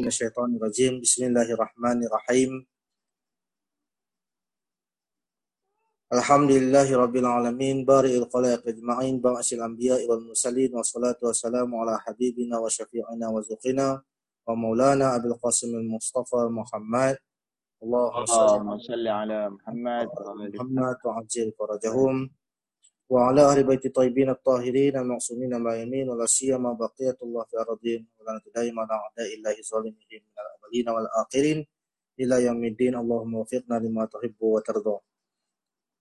من الشيطان الرجيم. بسم الله الرحمن الرحيم. الحمد لله رب العالمين. بارئ الخلائق أجمعين. بعث الأنبياء والمرسلين. والصلاة والسلام على حبيبنا وشفيعنا وزقنا ومولانا أبي القاسم المصطفى محمد. اللهم صل على محمد محمد وعجل فرجهم. وعلى أهل بيت الطيبين الطاهرين المعصومين مع يمين ولا سيما بقية الله في أرضين ولا دائما على أعداء الله الظالمين من الأولين والآخرين إلى يوم الدين اللهم وفقنا لما تحب وترضى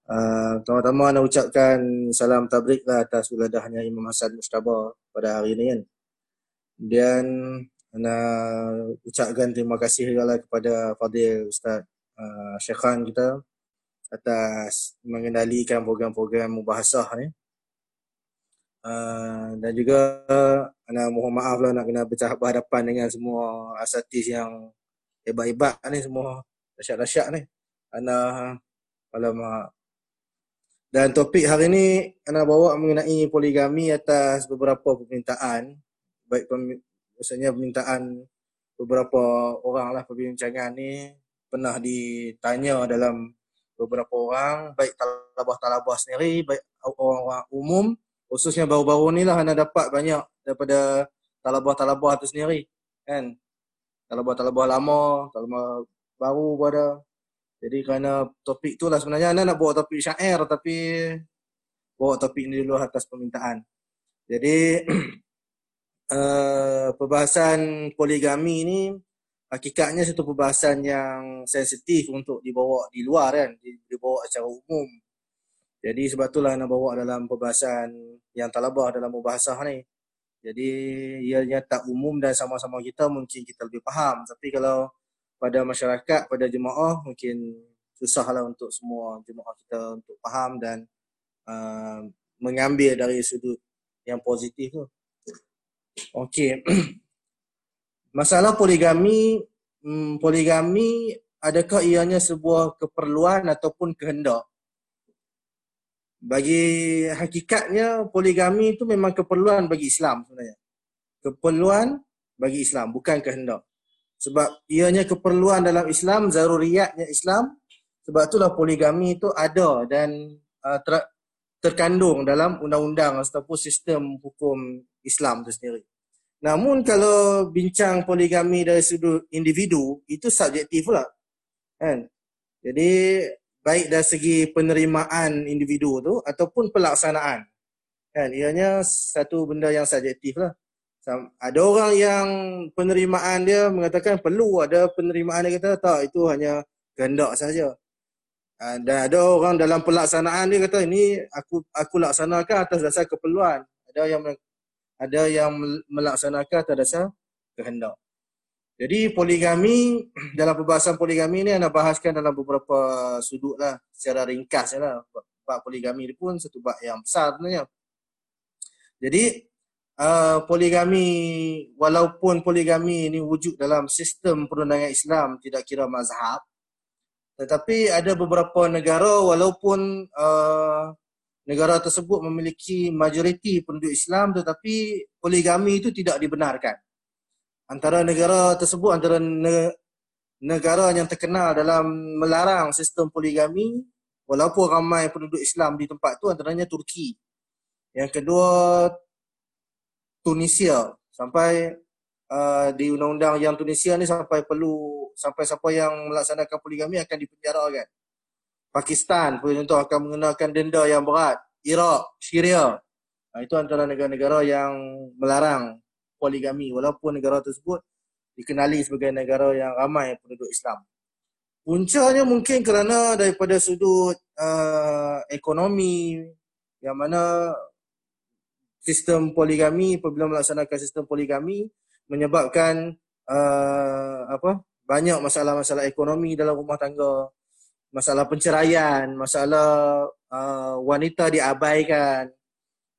Uh, Pertama-tama nak ucapkan salam tabrik lah atas uladahnya Imam Hasan Mustaba pada hari ini kan. Dan nak ucapkan terima kasih juga kepada Fadil Ustaz uh, Syekhan kita atas mengendalikan program-program mubahasah ni. Uh, dan juga ana mohon maaf lah nak kena berhadapan dengan semua asatis yang hebat-hebat ni semua dahsyat-dahsyat ni. Ana alamak. Dan topik hari ni ana bawa mengenai poligami atas beberapa permintaan baik maksudnya permintaan beberapa orang lah perbincangan ni pernah ditanya dalam beberapa orang baik talabah-talabah sendiri baik orang-orang umum khususnya baru-baru ni lah anda dapat banyak daripada talabah-talabah tu sendiri kan? Talabah-talabah lama talabah baru pada jadi kerana topik tu lah sebenarnya anda nak bawa topik syair tapi bawa topik ni dulu atas permintaan. Jadi uh, perbahasan poligami ni hakikatnya satu perbahasan yang sensitif untuk dibawa di luar kan dibawa secara umum. Jadi sebab itulah nak bawa dalam perbahasan yang talabah dalam perbahasan ni. Jadi ianya tak umum dan sama-sama kita mungkin kita lebih faham. Tapi kalau pada masyarakat pada jemaah mungkin susahlah untuk semua jemaah kita untuk faham dan uh, mengambil dari sudut yang positif tu. Okey masalah poligami hmm, poligami adakah ianya sebuah keperluan ataupun kehendak? Bagi hakikatnya poligami itu memang keperluan bagi Islam sebenarnya. Keperluan bagi Islam bukan kehendak. Sebab ianya keperluan dalam Islam zaruriyatnya Islam sebab itulah poligami itu ada dan uh, ter- terkandung dalam undang-undang ataupun sistem hukum Islam itu sendiri Namun kalau bincang poligami dari sudut individu itu subjektif pula. Kan? Jadi baik dari segi penerimaan individu tu ataupun pelaksanaan. Kan? Ianya satu benda yang subjektif lah. Ada orang yang penerimaan dia mengatakan perlu ada penerimaan dia kata tak itu hanya kehendak saja. Ah, dan ada orang dalam pelaksanaan dia kata ini aku aku laksanakan atas dasar keperluan. Ada yang ada yang melaksanakan atas dasar kehendak. Jadi poligami, dalam perbahasan poligami ni anda bahaskan dalam beberapa sudut lah secara ringkas lah. Bab poligami ni pun satu bab yang besar sebenarnya. Jadi uh, poligami, walaupun poligami ni wujud dalam sistem perundangan Islam tidak kira mazhab, tetapi ada beberapa negara walaupun uh, negara tersebut memiliki majoriti penduduk Islam tetapi poligami itu tidak dibenarkan. Antara negara tersebut antara ne- negara yang terkenal dalam melarang sistem poligami walaupun ramai penduduk Islam di tempat itu antaranya Turki. Yang kedua Tunisia sampai uh, di undang-undang yang Tunisia ni sampai perlu sampai siapa yang melaksanakan poligami akan dipenjarakan. Pakistan contoh akan mengenakan denda yang berat. Iraq, Syria. Nah, itu antara negara-negara yang melarang poligami walaupun negara tersebut dikenali sebagai negara yang ramai penduduk Islam. Puncanya mungkin kerana daripada sudut uh, ekonomi yang mana sistem poligami apabila melaksanakan sistem poligami menyebabkan uh, apa banyak masalah-masalah ekonomi dalam rumah tangga masalah penceraian, masalah uh, wanita diabaikan,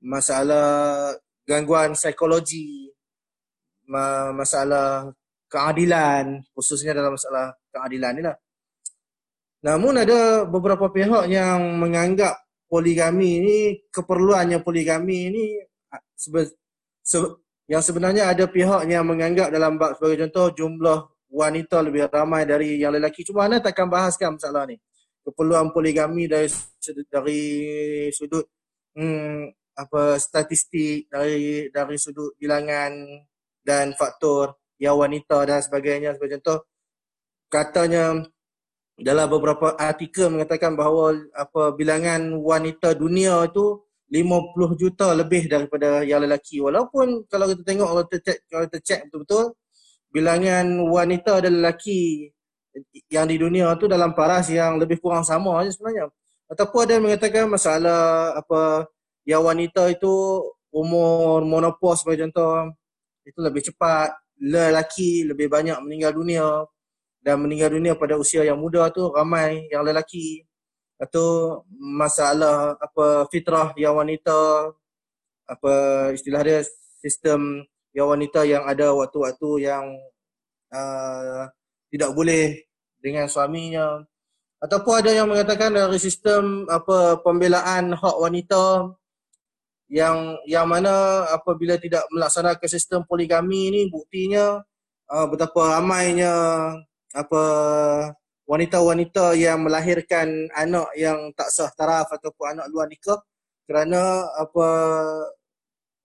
masalah gangguan psikologi, ma- masalah keadilan, khususnya dalam masalah keadilan ni lah. Namun ada beberapa pihak yang menganggap poligami ni, keperluannya poligami ni sebe- se- yang sebenarnya ada pihak yang menganggap dalam bab sebagai contoh jumlah wanita lebih ramai dari yang lelaki. Cuma anda takkan bahaskan masalah ni. Keperluan poligami dari dari sudut hmm, apa statistik dari dari sudut bilangan dan faktor yang wanita dan sebagainya. Sebagai contoh katanya dalam beberapa artikel mengatakan bahawa apa bilangan wanita dunia itu 50 juta lebih daripada yang lelaki. Walaupun kalau kita tengok kalau kita kalau kita check betul-betul bilangan wanita dan lelaki yang di dunia tu dalam paras yang lebih kurang sama aja sebenarnya. Ataupun ada yang mengatakan masalah apa yang wanita itu umur monopause sebagai contoh itu lebih cepat lelaki lebih banyak meninggal dunia dan meninggal dunia pada usia yang muda tu ramai yang lelaki. Atau masalah apa fitrah yang wanita apa istilah dia sistem yang wanita yang ada waktu-waktu yang uh, tidak boleh dengan suaminya. Ataupun ada yang mengatakan dari sistem apa pembelaan hak wanita yang yang mana apabila tidak melaksanakan sistem poligami ni buktinya uh, betapa ramainya apa wanita-wanita yang melahirkan anak yang tak sah taraf ataupun anak luar nikah kerana apa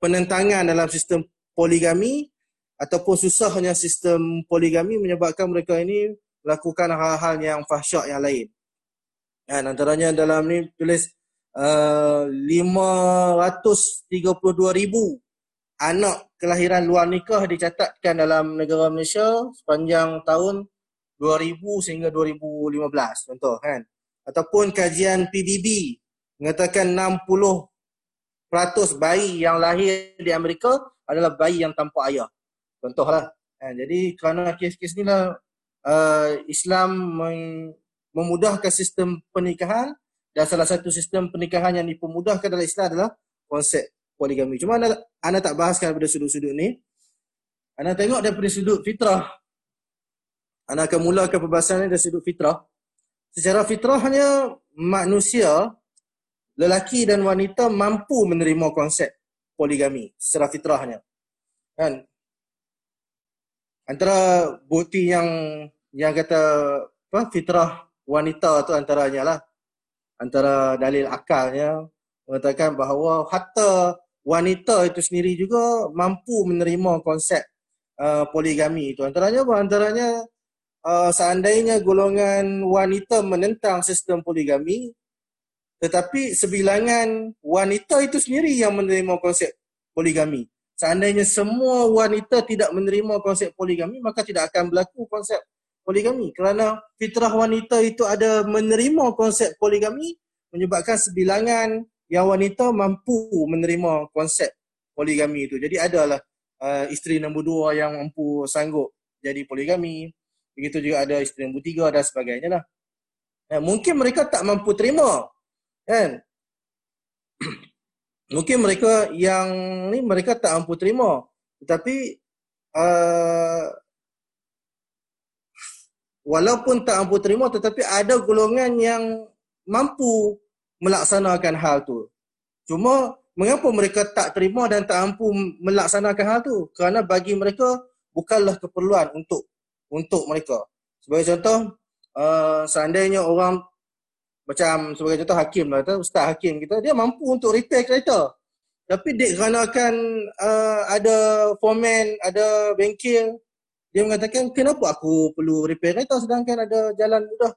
penentangan dalam sistem poligami ataupun susahnya sistem poligami menyebabkan mereka ini melakukan hal-hal yang fahsyak yang lain. Dan antaranya dalam ni tulis uh, 532 ribu anak kelahiran luar nikah dicatatkan dalam negara Malaysia sepanjang tahun 2000 sehingga 2015 contoh kan ataupun kajian PBB mengatakan 60% bayi yang lahir di Amerika adalah bayi yang tanpa ayah contohlah kan jadi kerana kes-kes ni lah uh, Islam memudahkan sistem pernikahan dan salah satu sistem pernikahan yang dipermudahkan dalam Islam adalah konsep poligami. Cuma anda, anda tak bahaskan daripada sudut-sudut ni. Anda tengok daripada sudut fitrah anda akan mulakan perbahasan ini dari sudut fitrah. Secara fitrahnya manusia lelaki dan wanita mampu menerima konsep poligami secara fitrahnya. Kan? Antara bukti yang yang kata apa fitrah wanita tu antaranya lah. Antara dalil akalnya mengatakan bahawa hatta wanita itu sendiri juga mampu menerima konsep uh, poligami itu. Antaranya apa? Antaranya uh, seandainya golongan wanita menentang sistem poligami tetapi sebilangan wanita itu sendiri yang menerima konsep poligami. Seandainya semua wanita tidak menerima konsep poligami maka tidak akan berlaku konsep poligami kerana fitrah wanita itu ada menerima konsep poligami menyebabkan sebilangan yang wanita mampu menerima konsep poligami itu. Jadi adalah uh, isteri nombor dua yang mampu sanggup jadi poligami. Begitu juga ada isteri nombor tiga dan sebagainya lah. Ya, mungkin mereka tak mampu terima. Kan? Mungkin mereka yang ni mereka tak mampu terima. Tetapi uh, walaupun tak mampu terima tetapi ada golongan yang mampu melaksanakan hal tu. Cuma mengapa mereka tak terima dan tak mampu melaksanakan hal tu? Kerana bagi mereka bukanlah keperluan untuk untuk mereka. Sebagai contoh, uh, seandainya orang macam sebagai contoh hakim lah, ustaz hakim kita, dia mampu untuk repair kereta. Tapi dia akan uh, ada foreman, ada bengkel, dia mengatakan kenapa aku perlu repair kereta sedangkan ada jalan mudah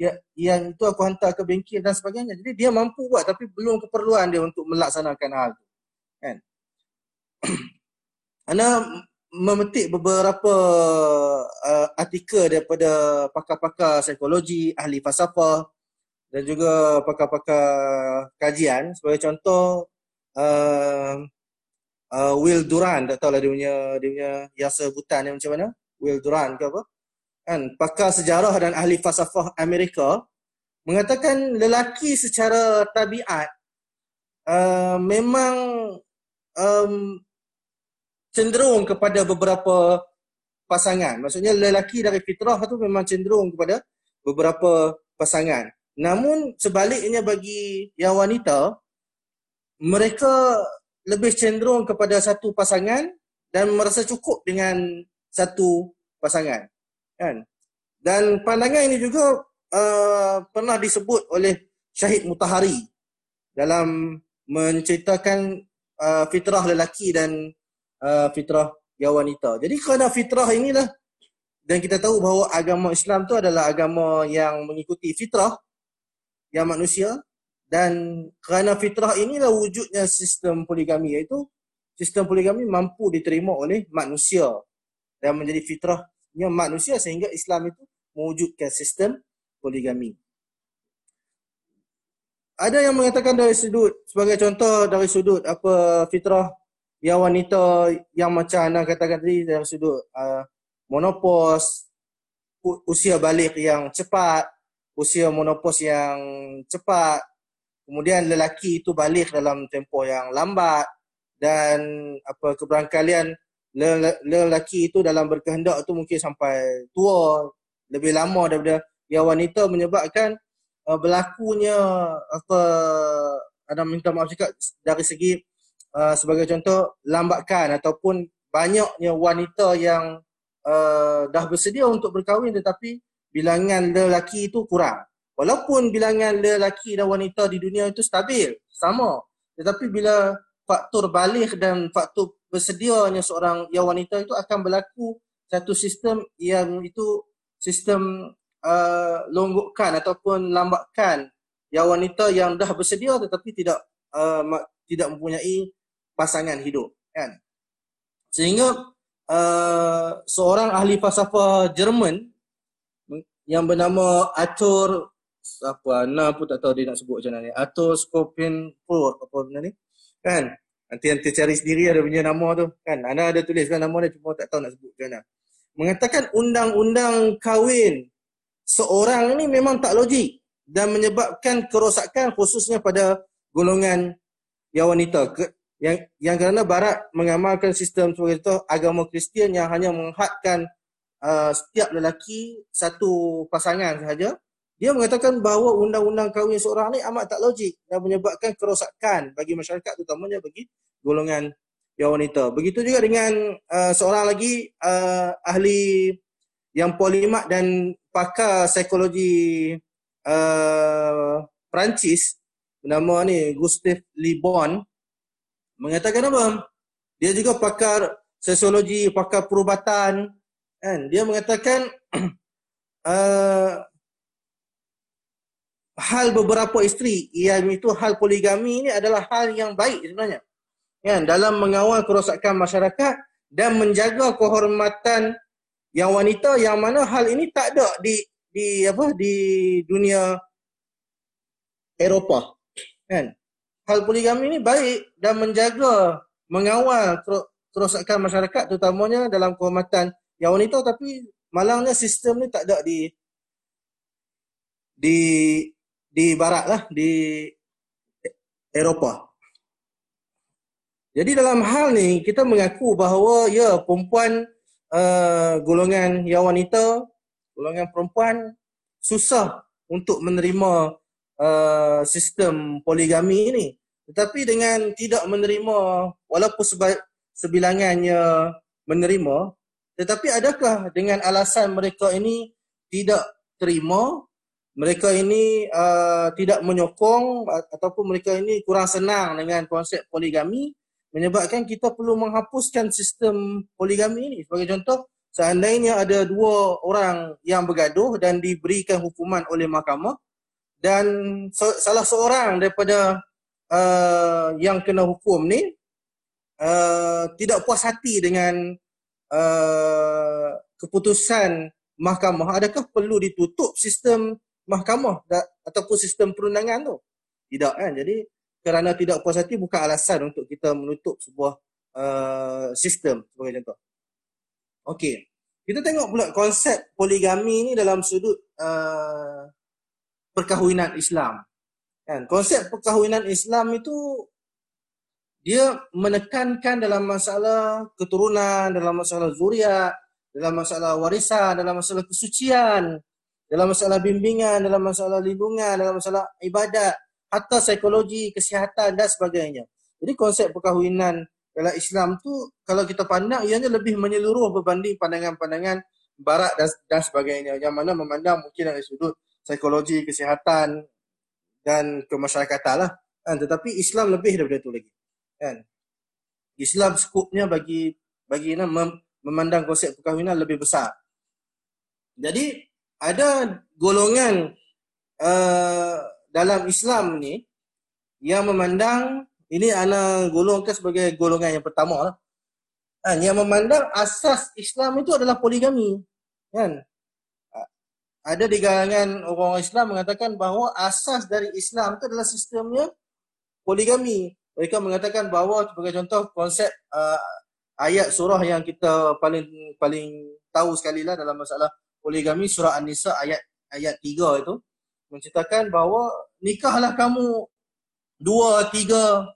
ya, yang itu aku hantar ke bengkel dan sebagainya. Jadi dia mampu buat tapi belum keperluan dia untuk melaksanakan hal itu. Kan? Ana memetik beberapa uh, artikel daripada pakar-pakar psikologi, ahli falsafah dan juga pakar-pakar kajian. Sebagai contoh, uh, uh, Will Duran, tak tahu lah dia punya, dia punya yang sebutan yang macam mana. Will Duran ke apa. Kan, pakar sejarah dan ahli falsafah Amerika mengatakan lelaki secara tabiat uh, memang um, cenderung kepada beberapa pasangan. Maksudnya lelaki dari fitrah tu memang cenderung kepada beberapa pasangan. Namun sebaliknya bagi yang wanita, mereka lebih cenderung kepada satu pasangan dan merasa cukup dengan satu pasangan. Kan? Dan pandangan ini juga uh, pernah disebut oleh Syahid Mutahari dalam menceritakan uh, fitrah lelaki dan uh, fitrah yang wanita. Jadi kerana fitrah inilah dan kita tahu bahawa agama Islam tu adalah agama yang mengikuti fitrah yang manusia dan kerana fitrah inilah wujudnya sistem poligami iaitu sistem poligami mampu diterima oleh manusia dan menjadi fitrahnya manusia sehingga Islam itu mewujudkan sistem poligami. Ada yang mengatakan dari sudut sebagai contoh dari sudut apa fitrah yang wanita yang macam anda katakan tadi dari sudut uh, monopos usia balik yang cepat usia monopos yang cepat kemudian lelaki itu balik dalam tempoh yang lambat dan apa keberangkalian lelaki itu dalam berkehendak itu mungkin sampai tua lebih lama daripada yang wanita menyebabkan uh, berlakunya apa ada minta maaf cakap dari segi uh, sebagai contoh lambatkan ataupun banyaknya wanita yang uh, dah bersedia untuk berkahwin tetapi bilangan lelaki itu kurang. Walaupun bilangan lelaki dan wanita di dunia itu stabil, sama. Tetapi bila faktor balik dan faktor bersedianya seorang yang wanita itu akan berlaku satu sistem yang itu sistem uh, longgokkan ataupun lambatkan yang wanita yang dah bersedia tetapi tidak uh, tidak mempunyai pasangan hidup kan sehingga uh, seorang ahli falsafah Jerman yang bernama Arthur apa nama pun tak tahu dia nak sebut macam mana ni. Arthur Schopenhauer apa benda ni? Kan? Nanti nanti cari sendiri ada punya nama tu. Kan? Anda ada tuliskan nama dia cuma tak tahu nak sebut macam mana. Mengatakan undang-undang kahwin. Seorang ni memang tak logik dan menyebabkan kerosakan khususnya pada golongan yang wanita. Yang yang kerana barat mengamalkan sistem sebagai itu agama Kristian yang hanya menghadkan uh, setiap lelaki satu pasangan sahaja dia mengatakan bahawa undang-undang kahwin seorang ni amat tak logik dan menyebabkan kerosakan bagi masyarakat terutamanya bagi golongan yang wanita. Begitu juga dengan uh, seorang lagi uh, ahli yang polimat dan pakar psikologi uh, Perancis bernama ni Gustave Le Bon mengatakan apa? Dia juga pakar sosiologi, pakar perubatan kan. Dia mengatakan uh, hal beberapa isteri yang itu hal poligami ini adalah hal yang baik sebenarnya. Kan dalam mengawal kerosakan masyarakat dan menjaga kehormatan yang wanita yang mana hal ini tak ada di di apa di dunia Eropah kan hal poligami ini baik dan menjaga mengawal kerosakan masyarakat terutamanya dalam kehormatan yang wanita tapi malangnya sistem ni tak ada di di di barat lah di Eropah jadi dalam hal ni kita mengaku bahawa ya perempuan uh, golongan yang wanita, golongan perempuan susah untuk menerima uh, sistem poligami ini. Tetapi dengan tidak menerima walaupun sebilangannya menerima, tetapi adakah dengan alasan mereka ini tidak terima, mereka ini uh, tidak menyokong ataupun mereka ini kurang senang dengan konsep poligami, menyebabkan kita perlu menghapuskan sistem poligami ini. Sebagai contoh, seandainya ada dua orang yang bergaduh dan diberikan hukuman oleh mahkamah dan salah seorang daripada uh, yang kena hukum ni uh, tidak puas hati dengan uh, keputusan mahkamah, adakah perlu ditutup sistem mahkamah ataupun sistem perundangan tu? Tidak kan? Jadi kerana tidak puas hati bukan alasan untuk kita menutup sebuah uh, sistem sebagai contoh. Okey. Kita tengok pula konsep poligami ni dalam sudut uh, perkahwinan Islam. Kan? Konsep perkahwinan Islam itu dia menekankan dalam masalah keturunan, dalam masalah zuriat, dalam masalah warisan, dalam masalah kesucian, dalam masalah bimbingan, dalam masalah lindungan, dalam masalah ibadat, atau psikologi, kesihatan dan sebagainya. Jadi konsep perkahwinan dalam Islam tu kalau kita pandang ianya lebih menyeluruh berbanding pandangan-pandangan barat dan, dan sebagainya yang mana memandang mungkin dari sudut psikologi, kesihatan dan kemasyarakatan lah. Kan? Tetapi Islam lebih daripada itu lagi. Kan? Islam skupnya bagi bagi mem, memandang konsep perkahwinan lebih besar. Jadi ada golongan uh, dalam Islam ni yang memandang ini ana golongkan sebagai golongan yang pertama lah. Kan, yang memandang asas Islam itu adalah poligami. Kan? Ada di kalangan orang Islam mengatakan bahawa asas dari Islam itu adalah sistemnya poligami. Mereka mengatakan bahawa sebagai contoh konsep uh, ayat surah yang kita paling paling tahu sekali lah dalam masalah poligami surah An-Nisa ayat ayat 3 itu menceritakan bahawa nikahlah kamu dua, tiga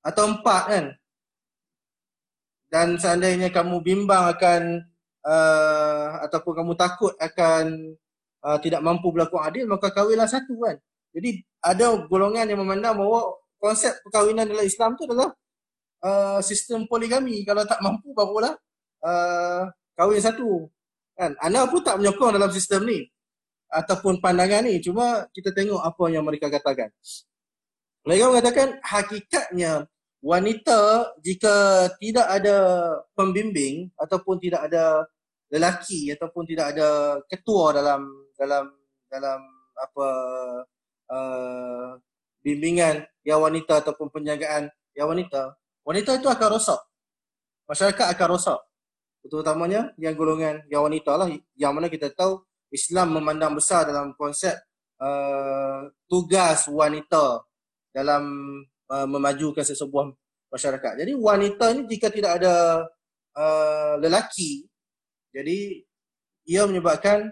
atau empat kan. Dan seandainya kamu bimbang akan uh, ataupun kamu takut akan uh, tidak mampu berlaku adil, maka kahwinlah satu kan. Jadi ada golongan yang memandang bahawa konsep perkahwinan dalam Islam tu adalah uh, sistem poligami. Kalau tak mampu barulah uh, kahwin satu. Kan? Anda pun tak menyokong dalam sistem ni ataupun pandangan ni. Cuma kita tengok apa yang mereka katakan. Mereka mengatakan hakikatnya wanita jika tidak ada pembimbing ataupun tidak ada lelaki ataupun tidak ada ketua dalam dalam dalam apa uh, bimbingan yang wanita ataupun penjagaan yang wanita. Wanita itu akan rosak. Masyarakat akan rosak. Terutamanya yang golongan yang wanita lah yang mana kita tahu Islam memandang besar dalam konsep uh, tugas wanita dalam uh, memajukan sesebuah masyarakat. Jadi wanita ni jika tidak ada uh, lelaki, jadi ia menyebabkan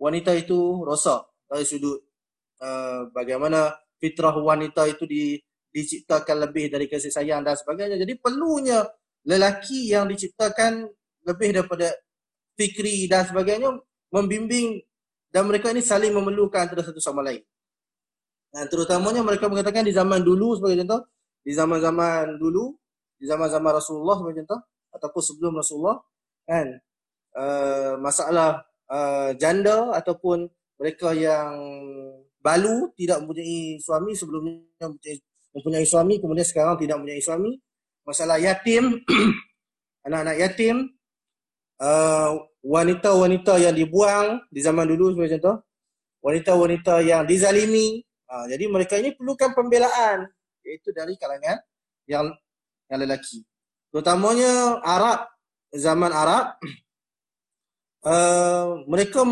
wanita itu rosak dari sudut uh, bagaimana fitrah wanita itu di, diciptakan lebih dari kasih sayang dan sebagainya. Jadi perlunya lelaki yang diciptakan lebih daripada fikri dan sebagainya membimbing dan mereka ini saling memerlukan antara satu sama lain. Dan terutamanya mereka mengatakan di zaman dulu sebagai contoh, di zaman-zaman dulu, di zaman-zaman Rasulullah sebagai contoh, ataupun sebelum Rasulullah, kan, uh, masalah uh, janda ataupun mereka yang balu tidak mempunyai suami sebelumnya mempunyai, suami kemudian sekarang tidak mempunyai suami masalah yatim anak-anak yatim uh, wanita-wanita yang dibuang di zaman dulu sebagai contoh wanita-wanita yang dizalimi Ha, jadi mereka ini perlukan pembelaan iaitu dari kalangan yang yang lelaki. Terutamanya Arab zaman Arab uh, mereka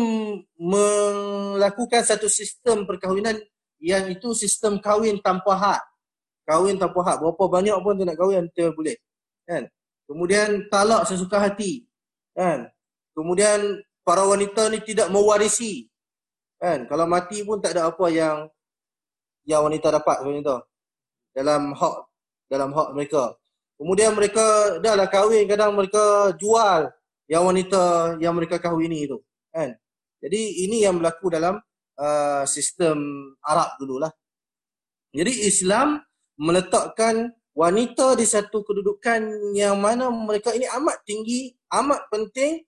melakukan satu sistem perkahwinan yang itu sistem kahwin tanpa hak. Kahwin tanpa hak. Berapa banyak pun tu nak kahwin kita boleh. Kan? Kemudian talak sesuka hati. Kan? Kemudian para wanita ni tidak mewarisi. Kan? Kalau mati pun tak ada apa yang yang wanita dapat sebenarnya tu dalam hak dalam hak mereka. Kemudian mereka dah lah kahwin kadang mereka jual yang wanita yang mereka kahwini itu kan. Jadi ini yang berlaku dalam uh, sistem Arab dululah. Jadi Islam meletakkan wanita di satu kedudukan yang mana mereka ini amat tinggi, amat penting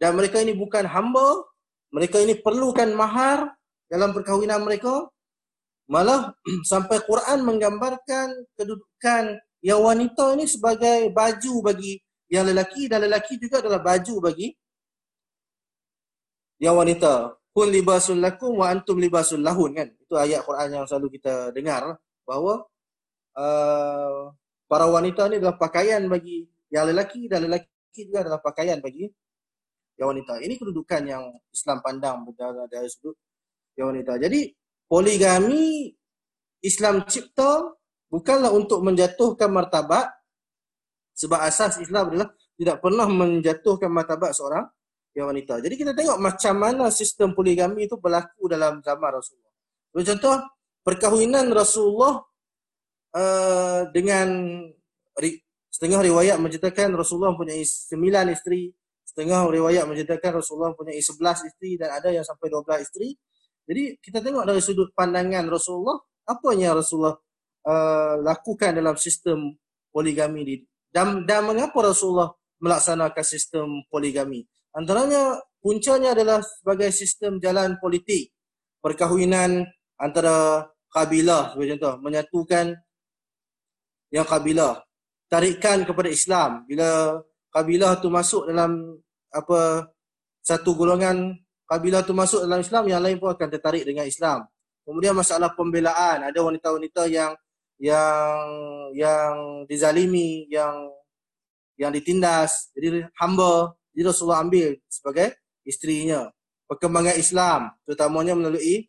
dan mereka ini bukan hamba, mereka ini perlukan mahar dalam perkahwinan mereka Malah sampai Quran menggambarkan kedudukan yang wanita ini sebagai baju bagi yang lelaki dan lelaki juga adalah baju bagi yang wanita. Kun libasul lakum wa antum libasul lahun kan. Itu ayat Quran yang selalu kita dengar bahawa uh, para wanita ini adalah pakaian bagi yang lelaki dan lelaki juga adalah pakaian bagi yang wanita. Ini kedudukan yang Islam pandang dari sudut yang wanita. Jadi poligami Islam cipta bukanlah untuk menjatuhkan martabat sebab asas Islam adalah tidak pernah menjatuhkan martabat seorang yang wanita. Jadi kita tengok macam mana sistem poligami itu berlaku dalam zaman Rasulullah. Contoh perkahwinan Rasulullah uh, dengan setengah riwayat menceritakan Rasulullah mempunyai sembilan isteri, setengah riwayat menceritakan Rasulullah mempunyai sebelas isteri dan ada yang sampai dua belas isteri. Jadi kita tengok dari sudut pandangan Rasulullah, apa yang Rasulullah uh, lakukan dalam sistem poligami di dan, dan mengapa Rasulullah melaksanakan sistem poligami? Antaranya puncanya adalah sebagai sistem jalan politik. Perkahwinan antara kabilah sebagai contoh menyatukan yang kabilah. Tarikan kepada Islam. Bila kabilah tu masuk dalam apa satu golongan kabilah tu masuk dalam Islam yang lain pun akan tertarik dengan Islam. Kemudian masalah pembelaan. Ada wanita-wanita yang yang yang dizalimi yang yang ditindas. Jadi hamba jadi Rasulullah ambil sebagai isterinya. Perkembangan Islam terutamanya melalui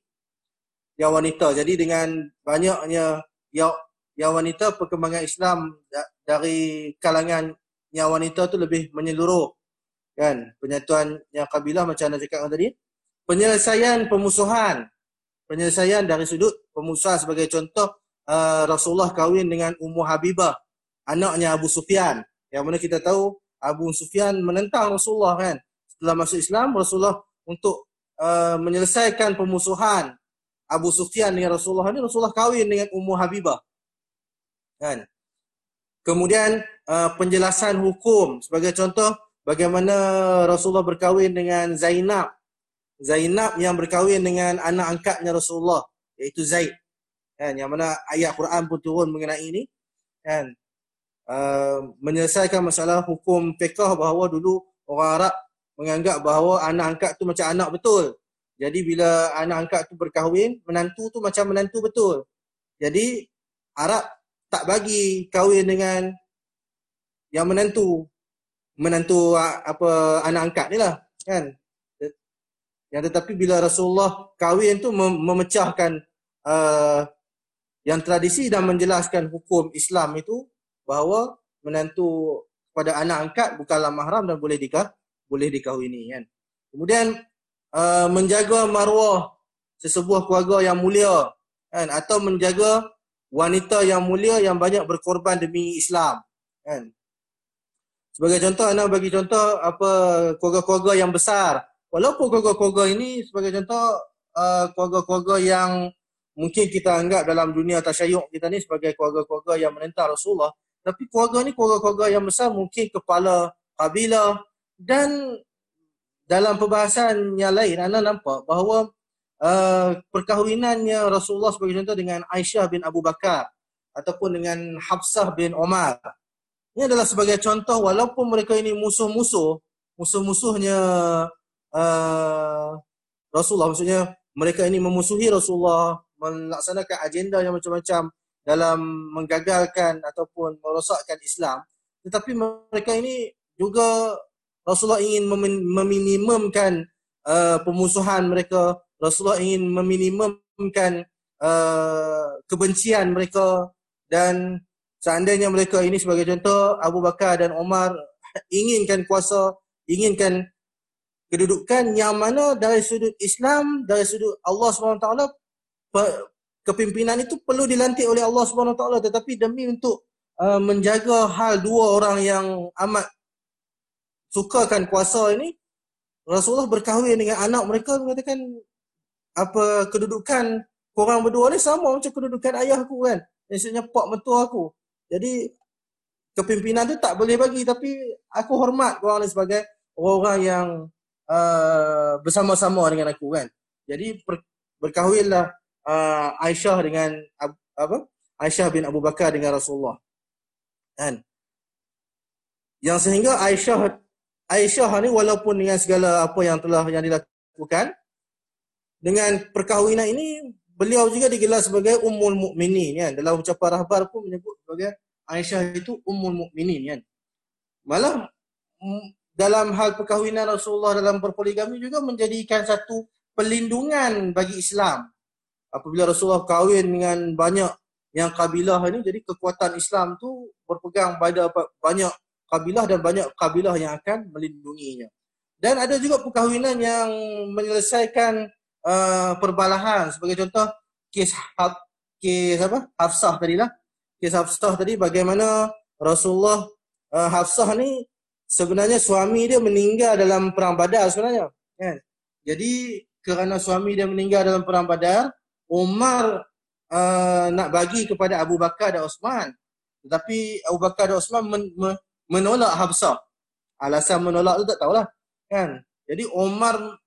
yang wanita. Jadi dengan banyaknya yang yang wanita perkembangan Islam dari kalangan yang wanita tu lebih menyeluruh. Kan? Penyatuan yang kabilah macam anda cakap tadi. Penyelesaian pemusuhan. Penyelesaian dari sudut pemusuhan sebagai contoh uh, Rasulullah kahwin dengan Ummu Habibah anaknya Abu Sufyan yang mana kita tahu Abu Sufyan menentang Rasulullah kan setelah masuk Islam Rasulullah untuk uh, menyelesaikan pemusuhan Abu Sufyan dengan Rasulullah ini Rasulullah kahwin dengan Ummu Habibah. Kan? Kemudian uh, penjelasan hukum sebagai contoh bagaimana Rasulullah berkahwin dengan Zainab. Zainab yang berkahwin dengan anak angkatnya Rasulullah iaitu Zaid. Kan? Yang mana ayat Quran pun turun mengenai ini. Kan? Uh, menyelesaikan masalah hukum fiqah bahawa dulu orang Arab menganggap bahawa anak angkat tu macam anak betul. Jadi bila anak angkat tu berkahwin, menantu tu macam menantu betul. Jadi Arab tak bagi kahwin dengan yang menantu. Menantu apa anak angkat ni lah. Kan? Yang tetapi bila Rasulullah kahwin tu memecahkan uh, yang tradisi dan menjelaskan hukum Islam itu bahawa menantu pada anak angkat bukanlah mahram dan boleh dikah boleh dikahwini kan. Kemudian uh, menjaga maruah sesebuah keluarga yang mulia kan atau menjaga wanita yang mulia yang banyak berkorban demi Islam kan. Sebagai contoh anak bagi contoh apa keluarga-keluarga yang besar. Walaupun keluarga-keluarga ini sebagai contoh uh, keluarga-keluarga yang mungkin kita anggap dalam dunia tasyayuk kita ni sebagai keluarga-keluarga yang menentang Rasulullah. Tapi keluarga ni keluarga-keluarga yang besar mungkin kepala kabilah dan dalam perbahasan yang lain anda nampak bahawa uh, perkahwinannya Rasulullah sebagai contoh dengan Aisyah bin Abu Bakar ataupun dengan Hafsah bin Omar ini adalah sebagai contoh walaupun mereka ini musuh-musuh musuh-musuhnya uh, Rasulullah maksudnya mereka ini memusuhi Rasulullah melaksanakan agenda yang macam-macam dalam menggagalkan ataupun merosakkan Islam tetapi mereka ini juga Rasulullah ingin meminimumkan uh, pemusuhan mereka. Rasulullah ingin meminimumkan uh, kebencian mereka dan seandainya mereka ini sebagai contoh Abu Bakar dan Omar inginkan kuasa, inginkan kedudukan yang mana dari sudut Islam, dari sudut Allah SWT kepimpinan itu perlu dilantik oleh Allah SWT tetapi demi untuk uh, menjaga hal dua orang yang amat sukakan kuasa ini Rasulullah berkahwin dengan anak mereka mengatakan apa kedudukan korang berdua ni sama macam kedudukan ayahku kan? Maksudnya pak mentua aku. Jadi kepimpinan tu tak boleh bagi tapi aku hormat korang ni sebagai orang yang uh, bersama-sama dengan aku kan? Jadi ber, berkahwinlah uh, Aisyah dengan apa? Aisyah bin Abu Bakar dengan Rasulullah. Kan? Yang sehingga Aisyah Aisyah ni walaupun dengan segala apa yang telah yang dilakukan dengan perkahwinan ini beliau juga digelar sebagai ummul mukminin kan? Dalam ucapan rahbar pun menyebut sebagai Aisyah itu ummul mukminin kan? Malah dalam hal perkahwinan Rasulullah dalam berpoligami juga menjadikan satu pelindungan bagi Islam apabila Rasulullah kahwin dengan banyak yang kabilah ini jadi kekuatan Islam tu berpegang pada banyak kabilah dan banyak kabilah yang akan melindunginya. Dan ada juga perkahwinan yang menyelesaikan uh, perbalahan sebagai contoh kes Haf, kes apa? Hafsah tadi lah. Kes Hafsah tadi bagaimana Rasulullah uh, Hafsah ni sebenarnya suami dia meninggal dalam perang Badar sebenarnya. Kan? Jadi kerana suami dia meninggal dalam perang Badar, Umar uh, nak bagi kepada Abu Bakar dan Osman Tetapi Abu Bakar dan Osman men, men, menolak Habsah. Alasan menolak tu tak tahulah. Kan? Jadi Omar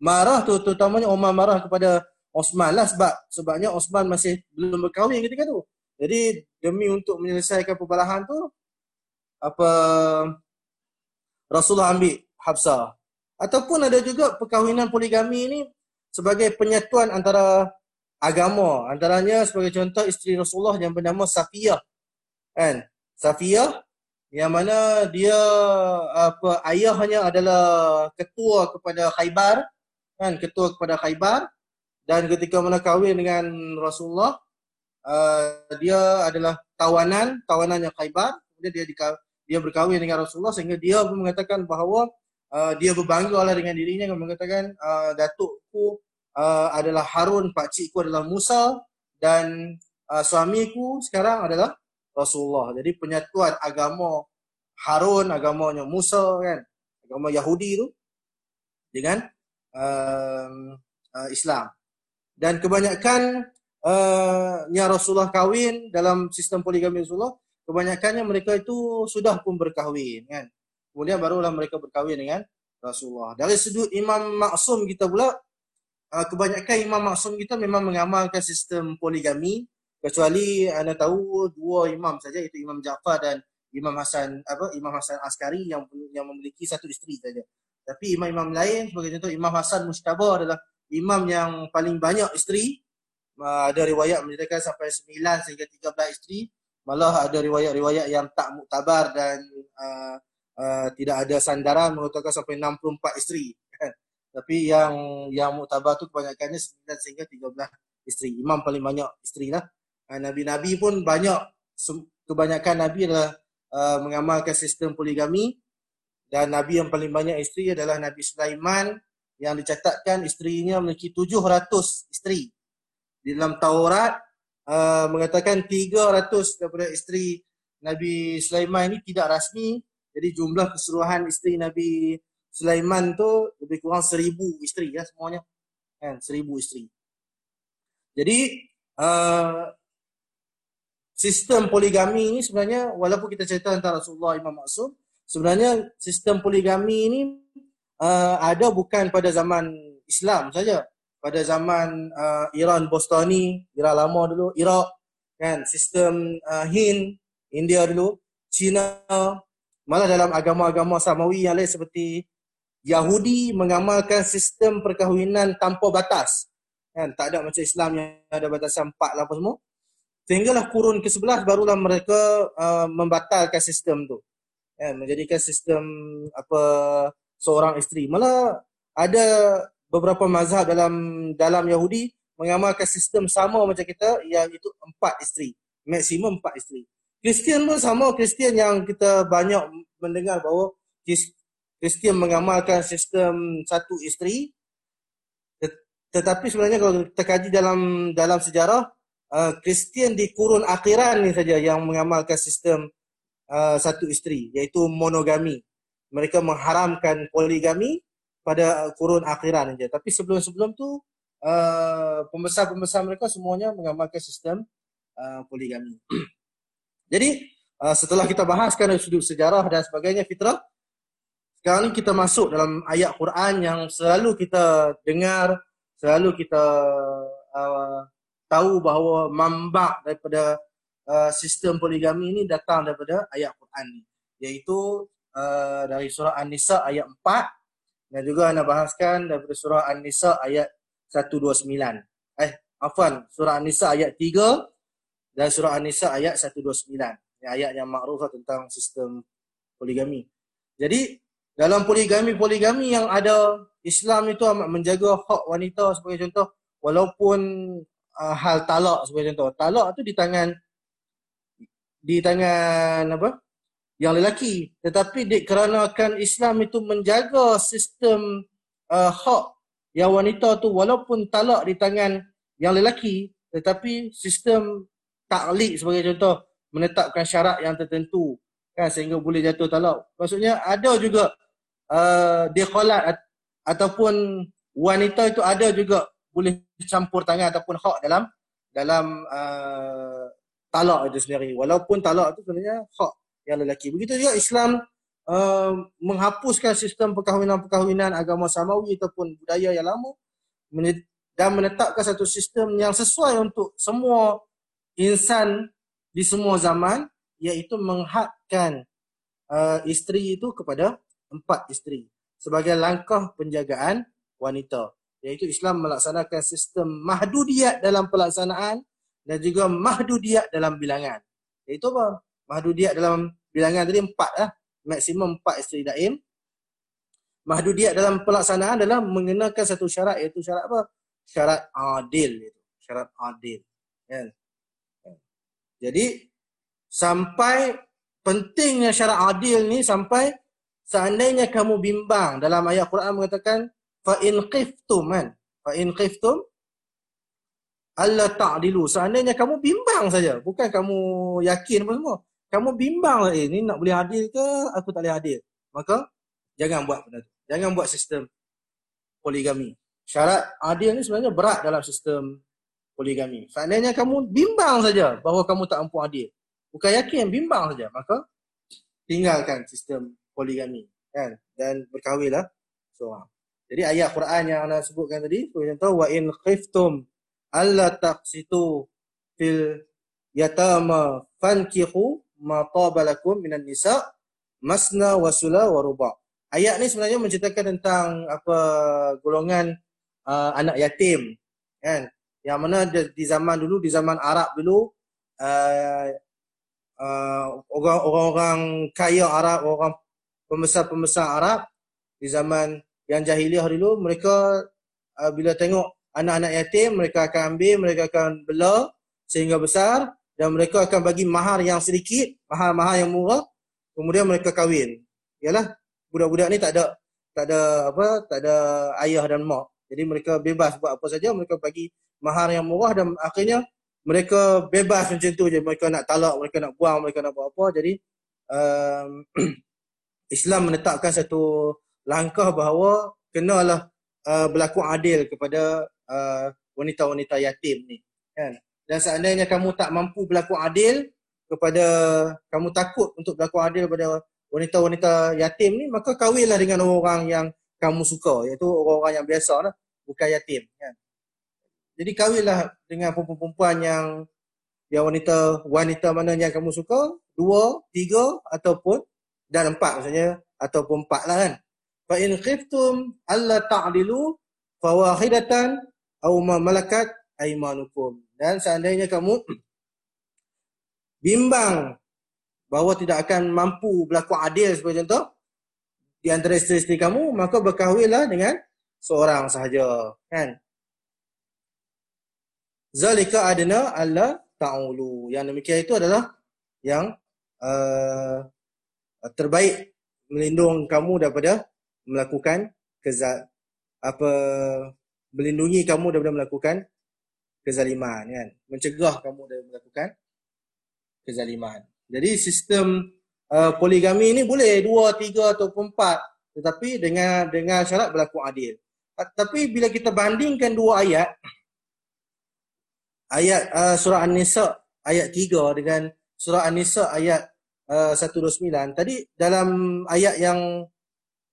marah tu terutamanya Omar marah kepada Osman lah sebab sebabnya Osman masih belum berkahwin ketika tu. Jadi demi untuk menyelesaikan perbalahan tu apa Rasulullah ambil Habsah. Ataupun ada juga perkahwinan poligami ni sebagai penyatuan antara agama. Antaranya sebagai contoh isteri Rasulullah yang bernama Safiyah. Kan? Safiyah yang mana dia apa ayahnya adalah ketua kepada Khaybar kan ketua kepada Khaybar dan ketika mana kahwin dengan Rasulullah uh, dia adalah tawanan tawanannya Khaybar kemudian dia dia berkahwin dengan Rasulullah sehingga dia mengatakan bahawa uh, dia berbangga lah dengan dirinya dan mengatakan uh, datukku uh, adalah Harun pak cikku adalah Musa dan uh, suamiku sekarang adalah Rasulullah. Jadi penyatuan agama Harun, agamanya Musa kan, agama Yahudi tu dengan uh, uh, Islam. Dan kebanyakan uh, yang Rasulullah kahwin dalam sistem poligami Rasulullah, kebanyakannya mereka itu sudah pun berkahwin kan. Kemudian barulah mereka berkahwin dengan Rasulullah. Dari sudut Imam Maksum kita pula, uh, kebanyakan Imam Maksum kita memang mengamalkan sistem poligami kecuali anda tahu dua imam saja itu Imam Ja'far dan Imam Hasan apa Imam Hasan Askari yang yang memiliki satu isteri saja. Tapi imam-imam lain sebagai contoh Imam Hasan Mustabah adalah imam yang paling banyak isteri. ada riwayat menceritakan sampai 9 sehingga 13 isteri. Malah ada riwayat-riwayat yang tak muktabar dan uh, uh, tidak ada sandaran mengatakan sampai 64 isteri. Tapi yang yang muktabar tu kebanyakannya 9 sehingga 13 isteri. Imam paling banyak isteri lah. Ah, nabi-nabi pun banyak kebanyakan nabi adalah uh, mengamalkan sistem poligami dan nabi yang paling banyak isteri adalah Nabi Sulaiman yang dicatatkan isterinya memiliki 700 isteri. Di dalam Taurat uh, mengatakan 300 daripada isteri Nabi Sulaiman ini tidak rasmi. Jadi jumlah keseluruhan isteri Nabi Sulaiman tu lebih kurang seribu isteri ya semuanya. Kan, seribu isteri. Jadi uh, sistem poligami ini sebenarnya walaupun kita cerita tentang Rasulullah Imam Maksum, sebenarnya sistem poligami ini uh, ada bukan pada zaman Islam saja. Pada zaman uh, Iran Bostoni, Iran lama dulu, Iraq, kan, sistem uh, Hind, India dulu, China, malah dalam agama-agama Samawi yang lain seperti Yahudi mengamalkan sistem perkahwinan tanpa batas. Kan, tak ada macam Islam yang ada batasan empat lah apa semua. Sehinggalah kurun ke-11 barulah mereka uh, membatalkan sistem tu. Ya, menjadikan sistem apa seorang isteri. Malah ada beberapa mazhab dalam dalam Yahudi mengamalkan sistem sama macam kita yang itu empat isteri. Maksimum empat isteri. Kristian pun sama. Kristian yang kita banyak mendengar bahawa Kristian mengamalkan sistem satu isteri. Tetapi sebenarnya kalau kita kaji dalam dalam sejarah, Uh, Kristian di kurun akhiran ni saja yang mengamalkan sistem uh, satu isteri iaitu monogami. Mereka mengharamkan poligami pada kurun akhiran saja. Tapi sebelum-sebelum tu uh, pembesar-pembesar mereka semuanya mengamalkan sistem uh, poligami. Jadi uh, setelah kita bahaskan sudut sejarah dan sebagainya fitrah sekarang ni kita masuk dalam ayat Quran yang selalu kita dengar, selalu kita uh, tahu bahawa mambak daripada uh, sistem poligami ini datang daripada ayat Quran ni. Iaitu uh, dari surah An-Nisa ayat 4 dan juga anda bahaskan daripada surah An-Nisa ayat 129 eh afwan surah An-Nisa ayat 3 dan surah An-Nisa ayat 129 ini ayat yang makruf tentang sistem poligami. Jadi dalam poligami-poligami yang ada Islam itu amat menjaga hak wanita sebagai contoh walaupun uh, hal talak sebagai contoh. Talak tu di tangan di tangan apa? Yang lelaki. Tetapi di, kerana kan Islam itu menjaga sistem uh, hak yang wanita tu walaupun talak di tangan yang lelaki tetapi sistem taklik sebagai contoh menetapkan syarat yang tertentu kan sehingga boleh jatuh talak. Maksudnya ada juga uh, dikhalat ataupun wanita itu ada juga boleh campur tangan ataupun hak dalam dalam uh, talak itu sendiri. Walaupun talak itu sebenarnya hak yang lelaki. Begitu juga Islam uh, menghapuskan sistem perkahwinan-perkahwinan agama samawi ataupun budaya yang lama dan menetapkan satu sistem yang sesuai untuk semua insan di semua zaman iaitu menghadkan uh, isteri itu kepada empat isteri sebagai langkah penjagaan wanita iaitu Islam melaksanakan sistem mahdudiyat dalam pelaksanaan dan juga mahdudiyat dalam bilangan. Iaitu apa? mahdudiyat dalam bilangan tadi empat lah. Maksimum empat isteri daim. Mahdudiyat dalam pelaksanaan adalah mengenakan satu syarat iaitu syarat apa? syarat adil syarat adil. Kan jadi sampai pentingnya syarat adil ni sampai seandainya kamu bimbang dalam ayat Quran mengatakan fa in qiftum kan fa in qiftum alla ta'dilu seandainya kamu bimbang saja bukan kamu yakin apa semua kamu bimbang eh ni nak boleh adil ke aku tak boleh adil maka jangan buat benda tu jangan buat sistem poligami syarat adil ni sebenarnya berat dalam sistem poligami. Seandainya kamu bimbang saja bahawa kamu tak mampu adil. Bukan yakin, bimbang saja. Maka tinggalkan sistem poligami. Kan? Dan berkahwinlah seorang. Jadi ayat Quran yang anda sebutkan tadi, contoh wa in khiftum alla taqsitu fil yatama fankihu ma tabalakum minan nisa masna wa sula wa ruba. Ayat ni sebenarnya menceritakan tentang apa golongan uh, anak yatim kan yang mana di zaman dulu di zaman Arab dulu uh, uh, orang-orang kaya Arab orang pembesar-pembesar Arab di zaman yang jahiliah dulu mereka uh, bila tengok anak-anak yatim mereka akan ambil mereka akan bela sehingga besar dan mereka akan bagi mahar yang sedikit mahar-mahar yang murah kemudian mereka kahwin ialah budak-budak ni tak ada tak ada apa tak ada ayah dan mak jadi mereka bebas buat apa saja, mereka bagi mahar yang murah dan akhirnya mereka bebas macam tu je. Mereka nak talak, mereka nak buang, mereka nak buat apa. Jadi um, Islam menetapkan satu langkah bahawa kenalah uh, berlaku adil kepada uh, wanita-wanita yatim ni. Kan? Dan seandainya kamu tak mampu berlaku adil kepada, kamu takut untuk berlaku adil kepada wanita-wanita yatim ni, maka kahwinlah dengan orang yang kamu suka iaitu orang-orang yang biasa lah bukan yatim kan jadi kahwinlah dengan perempuan-perempuan yang yang wanita wanita mana yang kamu suka dua tiga ataupun dan empat maksudnya ataupun empat lah kan fa in khiftum alla ta'dilu fa wahidatan aw ma malakat aymanukum dan seandainya kamu bimbang bahawa tidak akan mampu berlaku adil seperti contoh di antara isteri-isteri kamu, maka berkahwinlah dengan seorang sahaja. Kan? Zalika adna Allah ta'ulu. Yang demikian itu adalah yang uh, terbaik melindung kamu daripada melakukan kezal apa melindungi kamu daripada melakukan kezaliman kan mencegah kamu daripada melakukan kezaliman jadi sistem uh, poligami ni boleh dua, tiga ataupun empat tetapi dengan dengan syarat berlaku adil. Uh, tapi bila kita bandingkan dua ayat ayat uh, surah An-Nisa ayat 3 dengan surah An-Nisa ayat uh, 129 tadi dalam ayat yang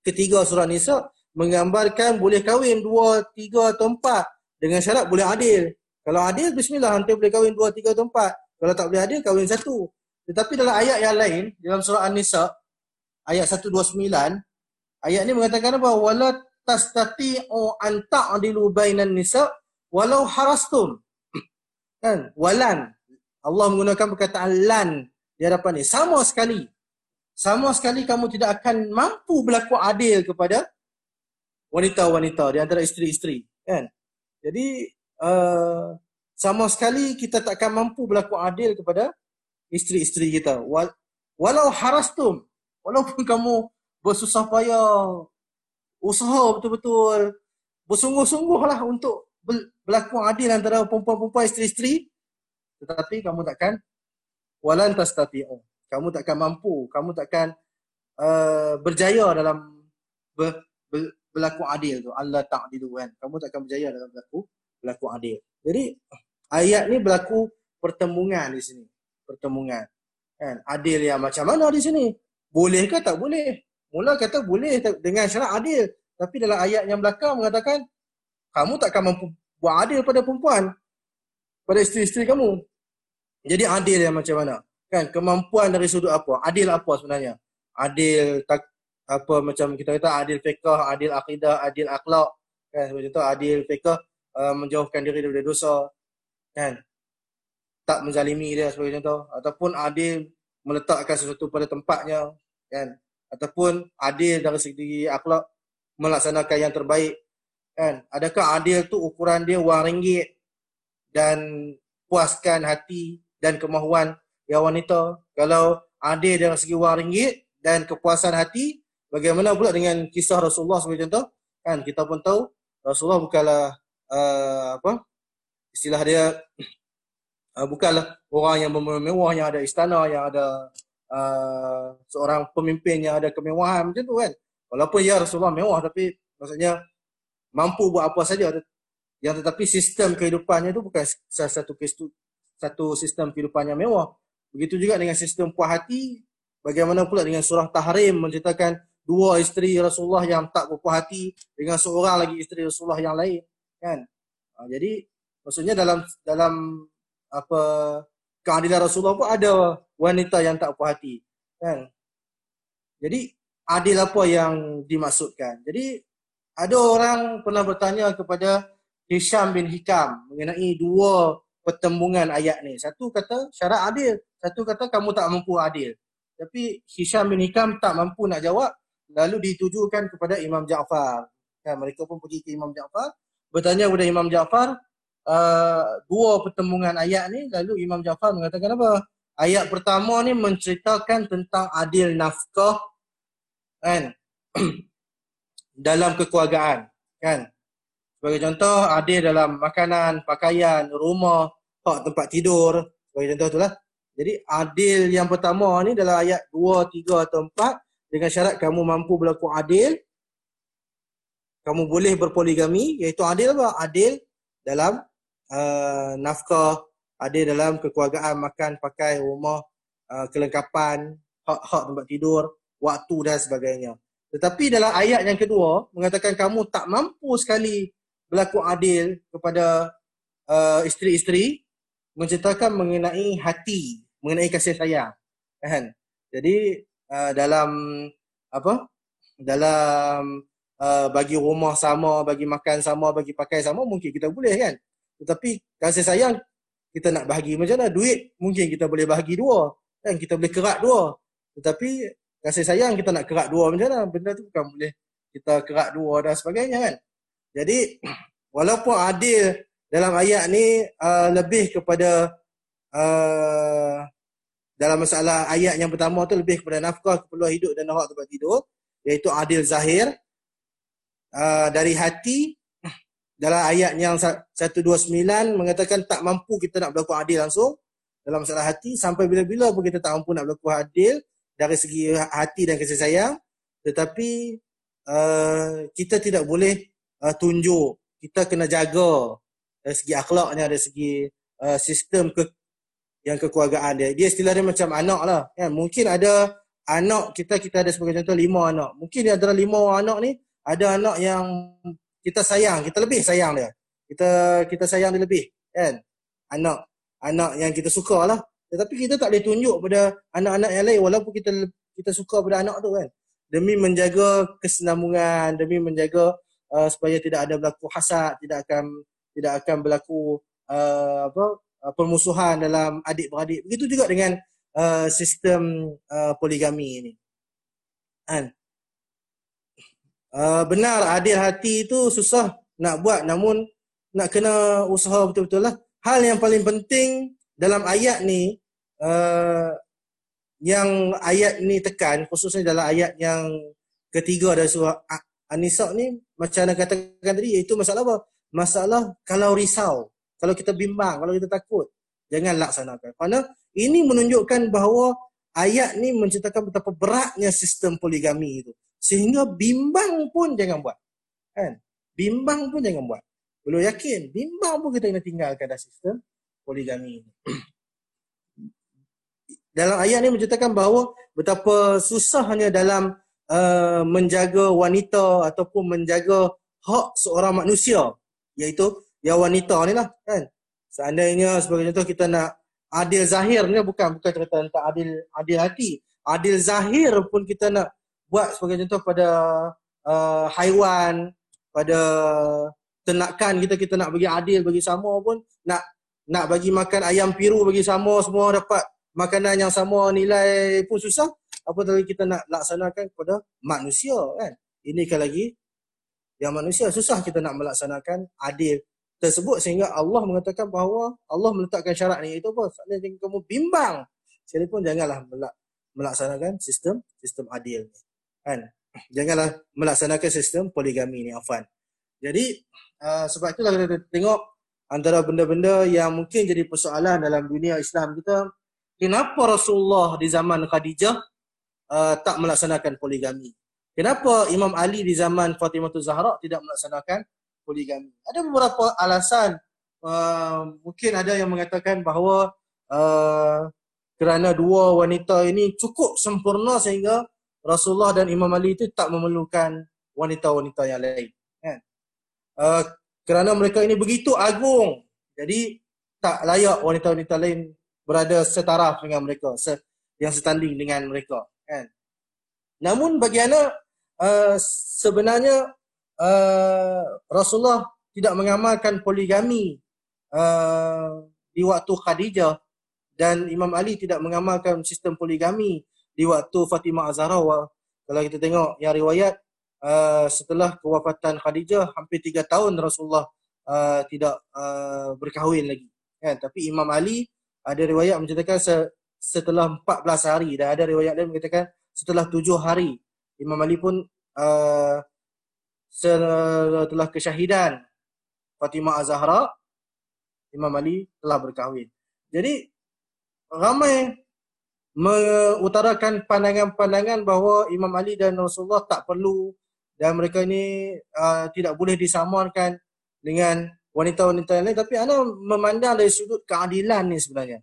ketiga surah An-Nisa menggambarkan boleh kahwin dua, tiga atau empat dengan syarat boleh adil. Kalau adil bismillah nanti boleh kahwin dua, tiga atau empat. Kalau tak boleh adil kahwin satu. Tetapi dalam ayat yang lain, dalam surah An-Nisa, ayat 129, ayat ni mengatakan apa? Wala tastati'u an ta'dilu bainan nisa walau harastum. kan? Walan. Allah menggunakan perkataan lan di hadapan ni. Sama sekali. Sama sekali kamu tidak akan mampu berlaku adil kepada wanita-wanita di antara isteri-isteri. Kan? Jadi, uh, sama sekali kita tak akan mampu berlaku adil kepada isteri-isteri kita. Walau harastum, walaupun kamu bersusah payah, usaha betul-betul, bersungguh-sungguhlah untuk berlaku adil antara perempuan-perempuan isteri-isteri, tetapi kamu takkan walan tastati'u. Kamu takkan mampu, kamu takkan uh, berjaya dalam ber, ber, berlaku adil tu. Allah ta'dilu kan. Kamu takkan berjaya dalam berlaku berlaku adil. Jadi ayat ni berlaku pertembungan di sini pertemuan. Kan? Adil yang macam mana di sini? Boleh ke tak boleh? Mula kata boleh dengan syarat adil. Tapi dalam ayat yang belakang mengatakan kamu takkan mampu buat adil pada perempuan. Pada isteri-isteri kamu. Jadi adil yang macam mana? Kan kemampuan dari sudut apa? Adil apa sebenarnya? Adil tak apa macam kita kata adil fiqh, adil akidah, adil akhlak. Kan seperti itu adil fiqh uh, menjauhkan diri daripada dosa. Kan? tak menzalimi dia sebagai contoh ataupun adil meletakkan sesuatu pada tempatnya kan ataupun adil dari segi akhlak melaksanakan yang terbaik kan adakah adil tu ukuran dia wang ringgit dan puaskan hati dan kemahuan ya wanita. Kalau adil dari segi wang ringgit dan kepuasan hati bagaimana pula dengan kisah Rasulullah sebagai contoh? Kan kita pun tahu Rasulullah bukanlah uh, apa? Istilah dia uh, bukanlah orang yang bermewah yang ada istana yang ada uh, seorang pemimpin yang ada kemewahan macam tu kan? Walaupun ya Rasulullah mewah tapi maksudnya mampu buat apa saja. Yang tetapi sistem kehidupannya itu bukan salah satu satu sistem kehidupan yang mewah. Begitu juga dengan sistem puas hati bagaimana pula dengan surah tahrim menceritakan dua isteri Rasulullah yang tak berpuas hati dengan seorang lagi isteri Rasulullah yang lain kan? Uh, jadi maksudnya dalam dalam apa keadilan Rasulullah pun ada wanita yang tak puas hati kan? Jadi adil apa yang dimaksudkan? Jadi ada orang pernah bertanya kepada Hisham bin Hikam mengenai dua pertembungan ayat ni. Satu kata syarat adil. Satu kata kamu tak mampu adil. Tapi Hisham bin Hikam tak mampu nak jawab. Lalu ditujukan kepada Imam Ja'far. Kan mereka pun pergi ke Imam Ja'far. Bertanya kepada Imam Ja'far Uh, dua pertembungan ayat ni. Lalu Imam Jafar mengatakan apa? Ayat pertama ni menceritakan tentang adil nafkah kan? Dalam kekeluargaan kan. Sebagai contoh adil dalam makanan, pakaian, rumah, hak tempat tidur, sebagai contoh itulah. Jadi adil yang pertama ni dalam ayat 2, 3 atau 4 dengan syarat kamu mampu berlaku adil kamu boleh berpoligami iaitu adil apa? Adil dalam uh, nafkah ada dalam kekeluargaan makan pakai rumah uh, kelengkapan hak-hak tempat tidur waktu dan sebagainya tetapi dalam ayat yang kedua mengatakan kamu tak mampu sekali berlaku adil kepada uh, isteri-isteri menceritakan mengenai hati mengenai kasih sayang kan jadi uh, dalam apa dalam uh, bagi rumah sama bagi makan sama bagi pakai sama mungkin kita boleh kan tetapi kasih sayang kita nak bahagi macam mana? Duit mungkin kita boleh bahagi dua. Kan kita boleh kerak dua. Tetapi kasih sayang kita nak kerak dua macam mana? Benda tu bukan boleh kita kerak dua dan sebagainya kan. Jadi walaupun adil dalam ayat ni uh, lebih kepada uh, dalam masalah ayat yang pertama tu lebih kepada nafkah keperluan hidup dan hak tempat tidur iaitu adil zahir uh, dari hati. Dalam ayat yang 129 mengatakan tak mampu kita nak berlaku adil langsung dalam masalah hati sampai bila-bila pun kita tak mampu nak berlaku adil dari segi hati dan kasih sayang. Tetapi uh, kita tidak boleh uh, tunjuk kita kena jaga dari segi akhlaknya dari segi uh, sistem ke yang kekeluargaan dia dia istilah dia macam anak lah kan mungkin ada anak kita kita ada sebagai contoh lima anak mungkin dia antara lima anak ni ada anak yang kita sayang, kita lebih sayang dia. Kita kita sayang dia lebih, kan? Anak anak yang kita suka lah. Tetapi kita tak boleh tunjuk pada anak-anak yang lain walaupun kita kita suka pada anak tu kan. Demi menjaga kesenambungan, demi menjaga uh, supaya tidak ada berlaku hasad, tidak akan tidak akan berlaku uh, apa uh, permusuhan dalam adik-beradik. Begitu juga dengan uh, sistem uh, poligami ini. Kan? uh, benar adil hati itu susah nak buat namun nak kena usaha betul-betul lah. Hal yang paling penting dalam ayat ni uh, yang ayat ni tekan khususnya dalam ayat yang ketiga dari surah An-Nisa ni macam anda katakan tadi iaitu masalah apa? Masalah kalau risau, kalau kita bimbang, kalau kita takut, jangan laksanakan. Kerana ini menunjukkan bahawa ayat ni menceritakan betapa beratnya sistem poligami itu. Sehingga bimbang pun jangan buat. Kan? Bimbang pun jangan buat. Belum yakin, bimbang pun kita kena tinggalkan dah sistem poligami ini. dalam ayat ni menceritakan bahawa betapa susahnya dalam uh, menjaga wanita ataupun menjaga hak seorang manusia iaitu yang wanita ni lah kan? Seandainya sebagai contoh kita nak adil zahir ni bukan bukan cerita tentang adil adil hati. Adil zahir pun kita nak buat sebagai contoh pada uh, haiwan pada ternakan kita kita nak bagi adil bagi sama pun nak nak bagi makan ayam piru bagi sama semua dapat makanan yang sama nilai pun susah apa lagi kita nak laksanakan kepada manusia kan? Ini kan lagi. Yang manusia susah kita nak melaksanakan adil tersebut sehingga Allah mengatakan bahawa Allah meletakkan syarat ni. Itu apa? Seandainya kamu bimbang. Pun janganlah melaksanakan sistem sistem adil kan? Janganlah melaksanakan sistem poligami ni afan. Jadi uh, sebab itulah kita tengok antara benda-benda yang mungkin jadi persoalan dalam dunia Islam kita kenapa Rasulullah di zaman Khadijah uh, tak melaksanakan poligami. Kenapa Imam Ali di zaman Fatimah Zahra tidak melaksanakan poligami? Ada beberapa alasan. Uh, mungkin ada yang mengatakan bahawa uh, kerana dua wanita ini cukup sempurna sehingga Rasulullah dan Imam Ali itu tak memerlukan wanita-wanita yang lain kan? Uh, kerana mereka ini begitu agung. Jadi tak layak wanita-wanita lain berada setaraf dengan mereka yang setanding dengan mereka kan. Namun bagaimana uh, sebenarnya uh, Rasulullah tidak mengamalkan poligami uh, di waktu Khadijah dan Imam Ali tidak mengamalkan sistem poligami di waktu Fatimah Azhara kalau kita tengok yang riwayat uh, setelah kewafatan Khadijah hampir tiga tahun Rasulullah uh, tidak uh, berkahwin lagi kan. Tapi Imam Ali ada riwayat menceritakan setelah 14 hari dan ada riwayat lain mengatakan setelah 7 hari Imam Ali pun uh, setelah kesyahidan Fatimah Az-Zahra Imam Ali telah berkahwin. Jadi ramai mengutarakan pandangan-pandangan bahawa Imam Ali dan Rasulullah tak perlu dan mereka ini uh, tidak boleh disamarkan dengan wanita-wanita lain tapi ana memandang dari sudut keadilan ni sebenarnya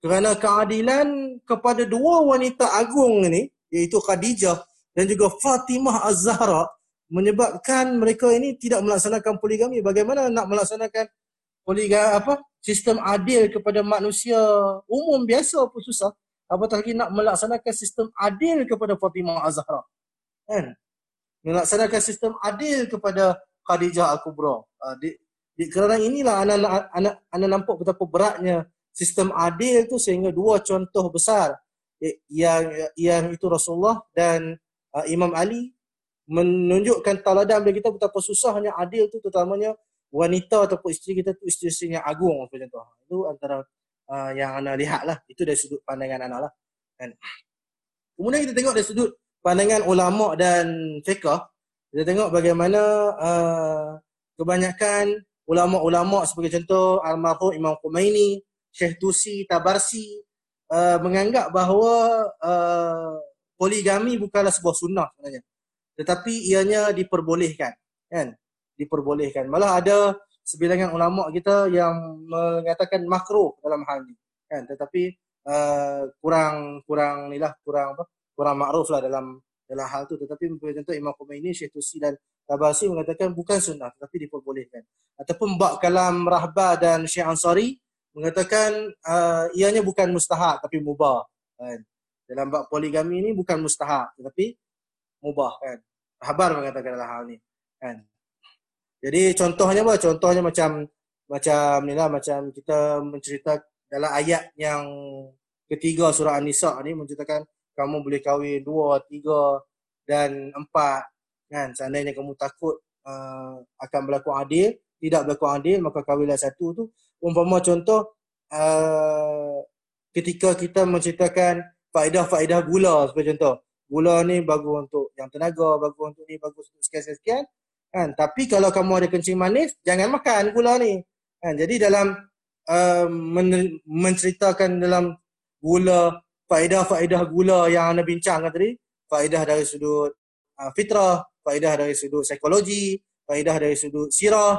kerana keadilan kepada dua wanita agung ini iaitu Khadijah dan juga Fatimah Az-Zahra menyebabkan mereka ini tidak melaksanakan poligami. Bagaimana nak melaksanakan poligami apa sistem adil kepada manusia umum biasa pun susah. Apatah lagi nak melaksanakan sistem adil kepada Fatimah Az-Zahra kan? Melaksanakan sistem adil kepada Khadijah Al-Kubra. Uh, di, di, kerana inilah anak anak anak nampak betapa beratnya sistem adil itu sehingga dua contoh besar yang yang itu Rasulullah dan uh, Imam Ali menunjukkan tauladan bagi kita betapa susahnya adil itu terutamanya wanita ataupun isteri kita tu isteri yang agung macam tu. Itu antara uh, yang anda lihat lah. Itu dari sudut pandangan anak lah. Kan? Kemudian kita tengok dari sudut pandangan ulama dan fiqh kita tengok bagaimana uh, kebanyakan ulama-ulama sebagai contoh almarhum Imam Khomeini, Syekh Tusi, Tabarsi uh, menganggap bahawa uh, poligami bukanlah sebuah sunnah sebenarnya. Tetapi ianya diperbolehkan, kan? Diperbolehkan. Malah ada sebilangan ulama kita yang mengatakan makruh dalam hal ini, kan? Tetapi uh, kurang kurang nilah kurang apa? kurang makruf lah dalam dalam hal tu tetapi contoh Imam Khomeini Syekh Tusi dan Tabasi mengatakan bukan sunnah tetapi diperbolehkan ataupun Bak Kalam Rahba dan Syekh Ansari mengatakan uh, ianya bukan mustahak tapi mubah kan. Dalam bab poligami ini bukan mustahak tetapi mubah kan. Habar mengatakan dalam hal ni kan. Jadi contohnya apa? Contohnya macam macam ni lah macam kita mencerita dalam ayat yang ketiga surah An-Nisa ni menceritakan kamu boleh kahwin dua, tiga dan empat kan. Seandainya kamu takut uh, akan berlaku adil tidak berlaku adil maka kahwinlah satu tu umpama contoh uh, ketika kita menceritakan faedah-faedah gula sebagai contoh. Gula ni bagus untuk yang tenaga bagus untuk ni bagus untuk sekian-sekian kan. Tapi kalau kamu ada kencing manis jangan makan gula ni kan. Jadi dalam uh, men- menceritakan dalam gula faedah-faedah gula yang anda bincangkan tadi, faedah dari sudut uh, fitrah, faedah dari sudut psikologi, faedah dari sudut sirah,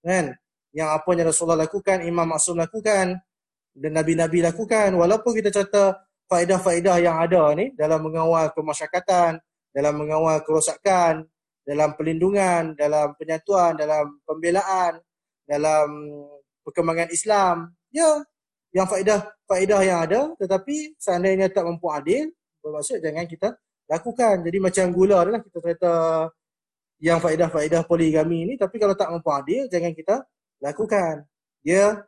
kan? Yang apa yang Rasulullah lakukan, Imam Maksum lakukan, dan Nabi-Nabi lakukan. Walaupun kita cerita faedah-faedah yang ada ni dalam mengawal kemasyarakatan, dalam mengawal kerosakan, dalam perlindungan, dalam penyatuan, dalam pembelaan, dalam perkembangan Islam. Ya, yang faedah faedah yang ada tetapi seandainya tak mampu adil, bermaksud jangan kita lakukan. Jadi macam gula adalah kita kata yang faedah-faedah poligami ni tapi kalau tak mampu adil jangan kita lakukan. Dia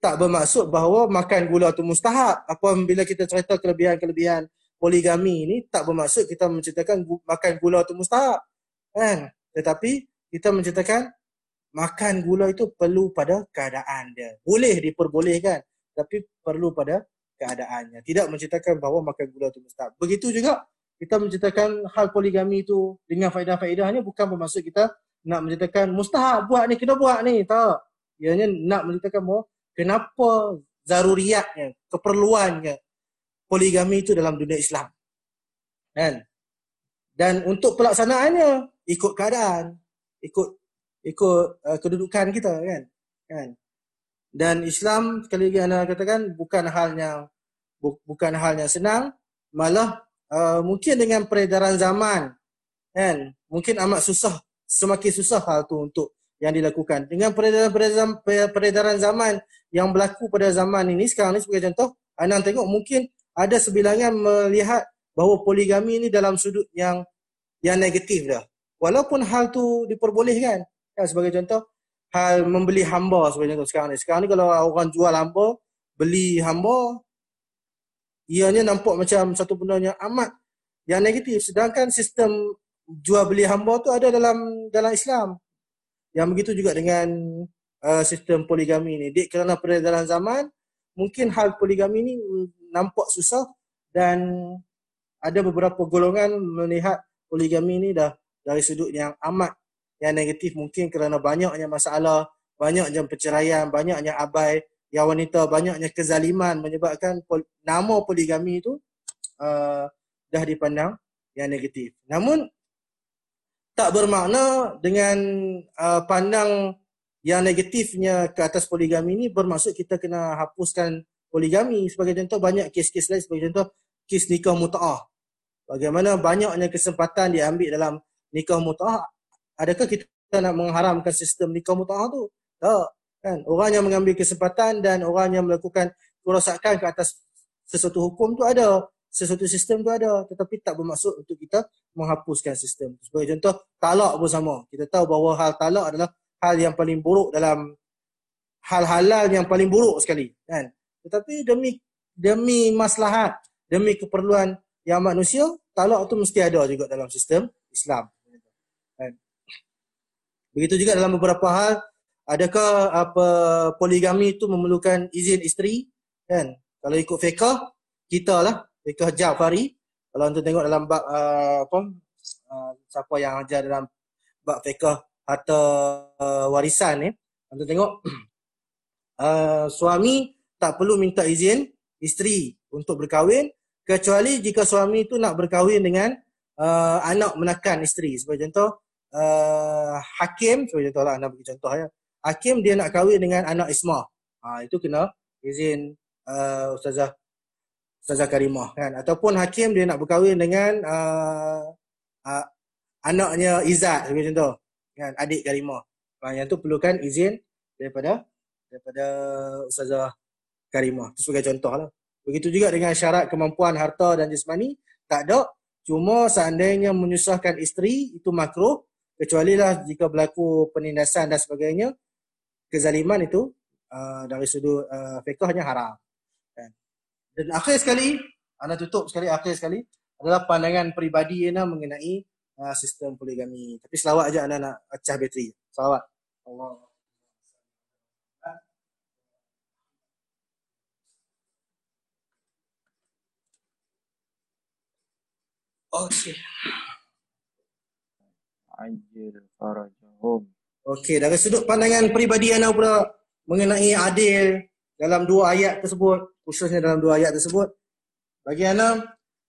tak bermaksud bahawa makan gula tu mustahab. Apabila kita cerita kelebihan-kelebihan poligami ni tak bermaksud kita menceritakan makan gula tu mustahab. Kan? Tetapi kita menceritakan makan gula itu perlu pada keadaan dia. Boleh diperbolehkan tapi perlu pada keadaannya. Tidak menceritakan bahawa makan gula tu mustahab. Begitu juga kita menceritakan hal poligami itu dengan faedah-faedahnya bukan bermaksud kita nak menceritakan mustahab buat ni, kena buat ni. Tak. Ianya nak menceritakan bahawa kenapa zaruriatnya, keperluannya poligami itu dalam dunia Islam. Kan? Dan untuk pelaksanaannya ikut keadaan, ikut ikut uh, kedudukan kita kan. Kan? Dan Islam sekali lagi anda katakan bukan halnya bu, bukan halnya senang, malah uh, mungkin dengan peredaran zaman kan mungkin amat susah semakin susah hal tu untuk yang dilakukan. Dengan peredaran peredaran, zaman yang berlaku pada zaman ini sekarang ni sebagai contoh anda tengok mungkin ada sebilangan melihat bahawa poligami ini dalam sudut yang yang negatif dah. Walaupun hal tu diperbolehkan kan sebagai contoh hal membeli hamba sebagai contoh sekarang ni. Sekarang ni kalau orang jual hamba beli hamba ianya nampak macam satu benda yang amat yang negatif. Sedangkan sistem jual beli hamba tu ada dalam dalam Islam yang begitu juga dengan uh, sistem poligami ni dik kerana peredaran zaman mungkin hal poligami ni nampak susah dan ada beberapa golongan melihat poligami ni dah dari sudut yang amat yang negatif mungkin kerana banyaknya masalah banyaknya perceraian banyaknya abai yang wanita banyaknya kezaliman menyebabkan pol, nama poligami itu uh, dah dipandang yang negatif. Namun tak bermakna dengan uh, pandang yang negatifnya ke atas poligami ini bermaksud kita kena hapuskan poligami. Sebagai contoh banyak kes-kes lain sebagai contoh kes nikah muta'ah. Bagaimana banyaknya kesempatan diambil dalam nikah muta'ah. Adakah kita nak mengharamkan sistem nikah muta'ah tu? Tak kan orang yang mengambil kesempatan dan orang yang melakukan kerosakan ke atas sesuatu hukum tu ada sesuatu sistem tu ada tetapi tak bermaksud untuk kita menghapuskan sistem sebagai contoh talak pun sama. Kita tahu bahawa hal talak adalah hal yang paling buruk dalam hal halal yang paling buruk sekali kan? Tetapi demi demi maslahat demi keperluan yang manusia talak tu mesti ada juga dalam sistem Islam. Kan? Begitu juga dalam beberapa hal adakah apa poligami itu memerlukan izin isteri kan? Kalau ikut fiqh kita lah fiqh Ja'fari kalau anda tengok dalam bab uh, apa uh, siapa yang ajar dalam bab fiqh harta uh, warisan ni anda tengok uh, suami tak perlu minta izin isteri untuk berkahwin kecuali jika suami itu nak berkahwin dengan uh, anak menakan isteri. Sebagai contoh uh, hakim sebagai contoh lah anda bagi contoh ya. Hakim dia nak kahwin dengan anak Isma. Ha, itu kena izin uh, Ustazah Ustazah Karimah kan ataupun hakim dia nak berkahwin dengan uh, uh, anaknya Izzat sebagai contoh kan adik Karimah. Ha, yang tu perlukan izin daripada daripada Ustazah Karimah. Itu sebagai contoh lah. Begitu juga dengan syarat kemampuan harta dan jasmani tak ada cuma seandainya menyusahkan isteri itu makruh kecuali lah jika berlaku penindasan dan sebagainya kezaliman itu uh, dari sudut uh, fiqhnya haram. Dan akhir sekali, anda tutup sekali akhir sekali adalah pandangan peribadi anda mengenai uh, sistem poligami. Tapi selawat aja anda nak pecah bateri. Selawat. Allah. Okey. Ajil farajahum. Okey, dari sudut pandangan peribadi anda pula mengenai adil dalam dua ayat tersebut, khususnya dalam dua ayat tersebut, bagi anda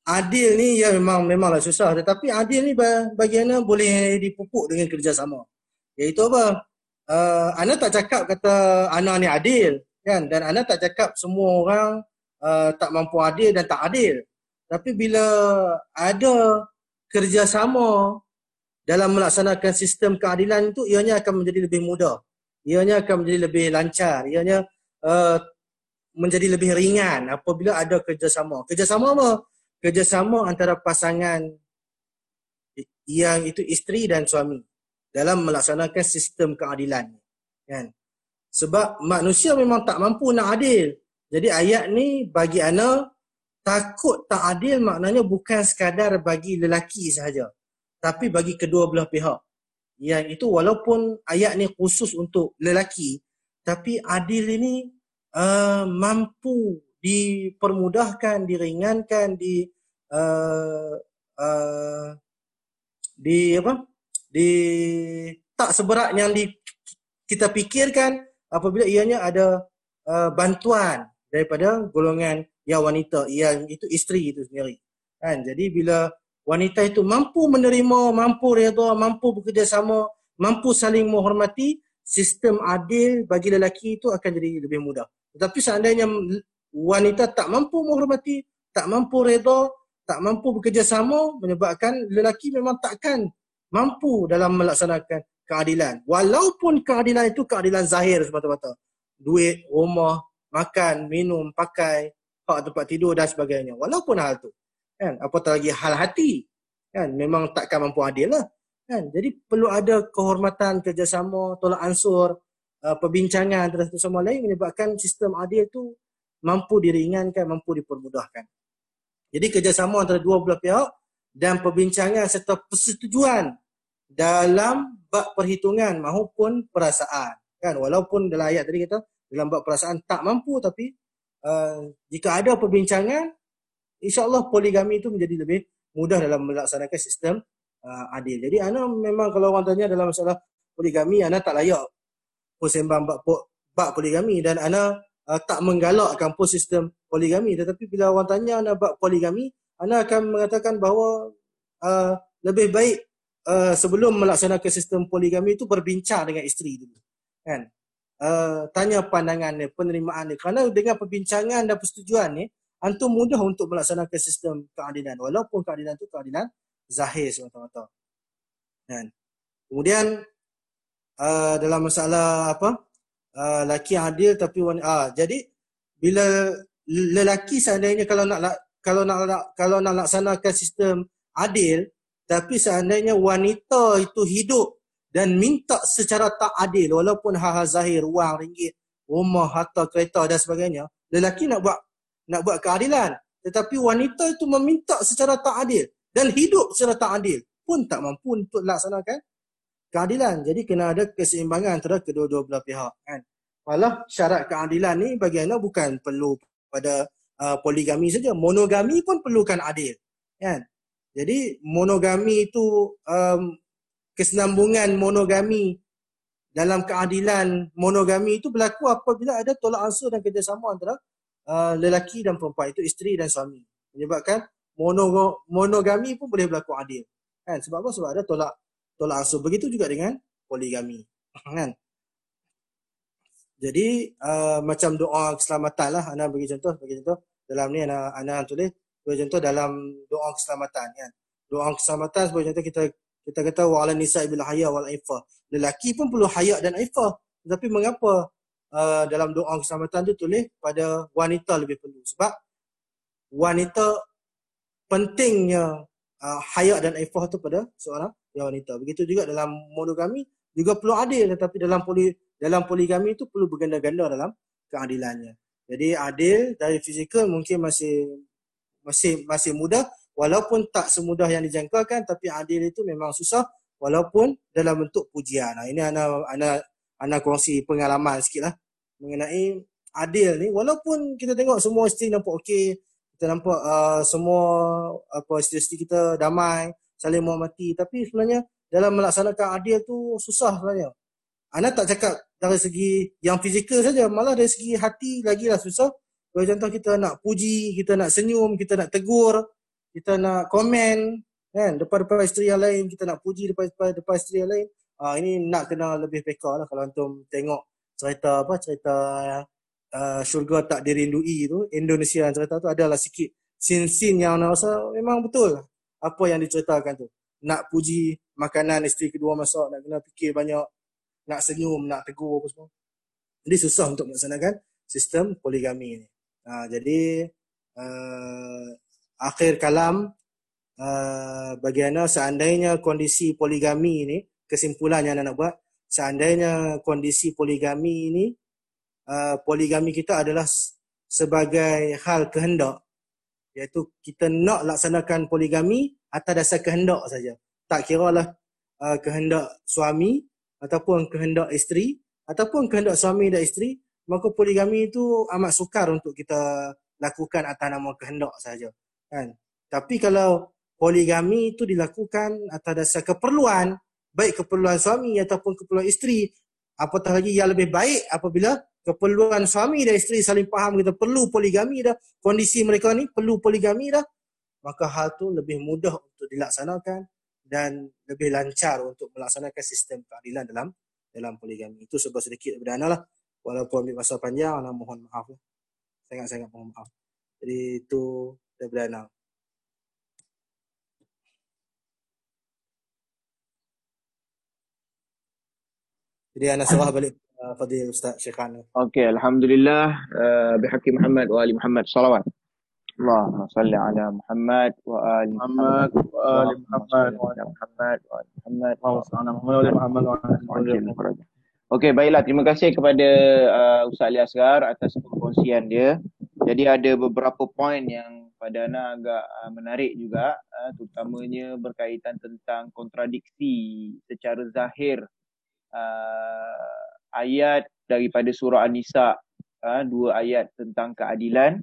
adil ni ya memang memanglah susah tetapi adil ni bagi anda boleh dipupuk dengan kerjasama. Iaitu apa? Uh, anda tak cakap kata anda ni adil kan dan anda tak cakap semua orang uh, tak mampu adil dan tak adil. Tapi bila ada kerjasama dalam melaksanakan sistem keadilan itu, ianya akan menjadi lebih mudah. Ianya akan menjadi lebih lancar. Ianya uh, menjadi lebih ringan apabila ada kerjasama. Kerjasama apa? Kerjasama antara pasangan yang itu isteri dan suami dalam melaksanakan sistem keadilan. Kan? Sebab manusia memang tak mampu nak adil. Jadi ayat ni bagi ana takut tak adil maknanya bukan sekadar bagi lelaki sahaja. Tapi bagi kedua belah pihak. Yang itu walaupun ayat ni khusus untuk lelaki. Tapi adil ini uh, mampu dipermudahkan, diringankan, di uh, uh, di apa? Di tak seberat yang di, kita fikirkan apabila ianya ada uh, bantuan daripada golongan yang wanita yang itu isteri itu sendiri. Kan? Jadi bila wanita itu mampu menerima mampu redha mampu bekerjasama mampu saling menghormati sistem adil bagi lelaki itu akan jadi lebih mudah tetapi seandainya wanita tak mampu menghormati tak mampu redha tak mampu bekerjasama menyebabkan lelaki memang takkan mampu dalam melaksanakan keadilan walaupun keadilan itu keadilan zahir semata-mata duit rumah makan, minum, pakai, hak tempat tidur dan sebagainya. Walaupun hal tu. Kan? Apatah lagi hal hati. Kan? Memang takkan mampu adil lah. Kan? Jadi perlu ada kehormatan, kerjasama, tolak ansur, uh, perbincangan antara satu sama lain menyebabkan sistem adil tu mampu diringankan, mampu dipermudahkan. Jadi kerjasama antara dua belah pihak dan perbincangan serta persetujuan dalam bab perhitungan maupun perasaan. Kan? Walaupun dalam ayat tadi kita dalam bab perasaan tak mampu tapi uh, jika ada perbincangan insyaallah poligami itu menjadi lebih mudah dalam melaksanakan sistem uh, adil. Jadi ana memang kalau orang tanya dalam masalah poligami ana tak layak persembang bab bab poligami dan ana uh, tak menggalakkan pun sistem poligami tetapi bila orang tanya ana bab poligami ana akan mengatakan bahawa uh, lebih baik uh, sebelum melaksanakan sistem poligami itu berbincang dengan isteri dulu. Kan? uh, tanya pandangan dia, penerimaan dia. Kerana dengan perbincangan dan persetujuan ni, antum mudah untuk melaksanakan sistem keadilan. Walaupun keadilan itu keadilan zahir semata-mata. Dan kemudian uh, dalam masalah apa? Uh, laki adil tapi wanita. Uh, jadi bila lelaki seandainya kalau nak kalau nak kalau nak laksanakan sistem adil tapi seandainya wanita itu hidup dan minta secara tak adil walaupun hal-hal zahir wang ringgit rumah harta kereta dan sebagainya lelaki nak buat nak buat keadilan tetapi wanita itu meminta secara tak adil dan hidup secara tak adil pun tak mampu untuk laksanakan keadilan. Jadi kena ada keseimbangan antara kedua-dua belah pihak kan? Malah syarat keadilan ni bagi anda bukan perlu pada uh, poligami saja. Monogami pun perlukan adil kan? Jadi monogami itu um, kesenambungan monogami dalam keadilan monogami itu berlaku apabila ada tolak ansur dan kerjasama antara uh, lelaki dan perempuan itu isteri dan suami. Menyebabkan mono, monogami pun boleh berlaku adil kan? Sebab apa? Sebab ada tolak tolak ansur begitu juga dengan poligami kan jadi uh, macam doa keselamatan lah ana bagi contoh bagi contoh dalam ni ana ana tulis bagi contoh dalam doa keselamatan kan doa keselamatan sebagai contoh kita kita kata wa ala nisa bil haya wal ifa. Lelaki pun perlu haya dan ifa. Tetapi mengapa uh, dalam doa keselamatan tu tulis pada wanita lebih perlu? Sebab wanita pentingnya uh, haya dan ifa tu pada seorang yang wanita. Begitu juga dalam monogami juga perlu adil tetapi dalam poli dalam poligami itu perlu berganda-ganda dalam keadilannya. Jadi adil dari fizikal mungkin masih masih masih mudah walaupun tak semudah yang dijangkakan tapi adil itu memang susah walaupun dalam bentuk pujian. Nah, ini ana ana ana kongsi pengalaman sikitlah mengenai adil ni walaupun kita tengok semua isteri nampak okey, kita nampak uh, semua apa isteri kita damai, saling menghormati tapi sebenarnya dalam melaksanakan adil tu susah sebenarnya. Ana tak cakap dari segi yang fizikal saja, malah dari segi hati lagi lah susah. Kalau contoh kita nak puji, kita nak senyum, kita nak tegur, kita nak komen kan depan-depan isteri yang lain kita nak puji depan-depan depan isteri yang lain ah ini nak kena lebih peka lah kalau antum tengok cerita apa cerita uh, syurga tak dirindui tu Indonesia cerita tu adalah sikit sin-sin yang nak rasa memang betul apa yang diceritakan tu? Nak puji makanan isteri kedua masak nak kena fikir banyak nak senyum nak tegur apa semua. Jadi susah untuk melaksanakan sistem poligami ni. Uh, jadi uh, akhir kalam uh, bagaimana seandainya kondisi poligami ni kesimpulan yang nak buat seandainya kondisi poligami ini uh, poligami kita adalah sebagai hal kehendak iaitu kita nak laksanakan poligami atas dasar kehendak saja. Tak kira lah uh, kehendak suami ataupun kehendak isteri. Ataupun kehendak suami dan isteri maka poligami itu amat sukar untuk kita lakukan atas nama kehendak saja. Kan? Tapi kalau poligami itu dilakukan atas dasar keperluan baik keperluan suami ataupun keperluan isteri apatah lagi yang lebih baik apabila keperluan suami dan isteri saling faham kita perlu poligami dah. Kondisi mereka ni perlu poligami dah. Maka hal tu lebih mudah untuk dilaksanakan dan lebih lancar untuk melaksanakan sistem keadilan dalam dalam poligami. Itu sebab sedikit daripada Ana lah. Walaupun ambil masa panjang Ana mohon maaf lah. sangat-sangat mohon maaf. Jadi itu daripada Ana Jadi ana serah balik uh, Fadil Ustaz Syekhana. Okey, alhamdulillah uh, bihaqi Muhammad wa ali Muhammad. Salawat. Allahumma salli ala Muhammad wa ali Muhammad wa ali Muhammad wa ali Muhammad wa ali Muhammad wa ali Muhammad wa ali Muhammad. Okey, baiklah. Terima kasih kepada uh, Ustaz Ali Asgar atas perkongsian dia. Jadi ada beberapa poin yang pada Ana agak uh, menarik juga, uh, terutamanya berkaitan tentang kontradiksi secara zahir uh, ayat daripada surah An-Nisa uh, dua ayat tentang keadilan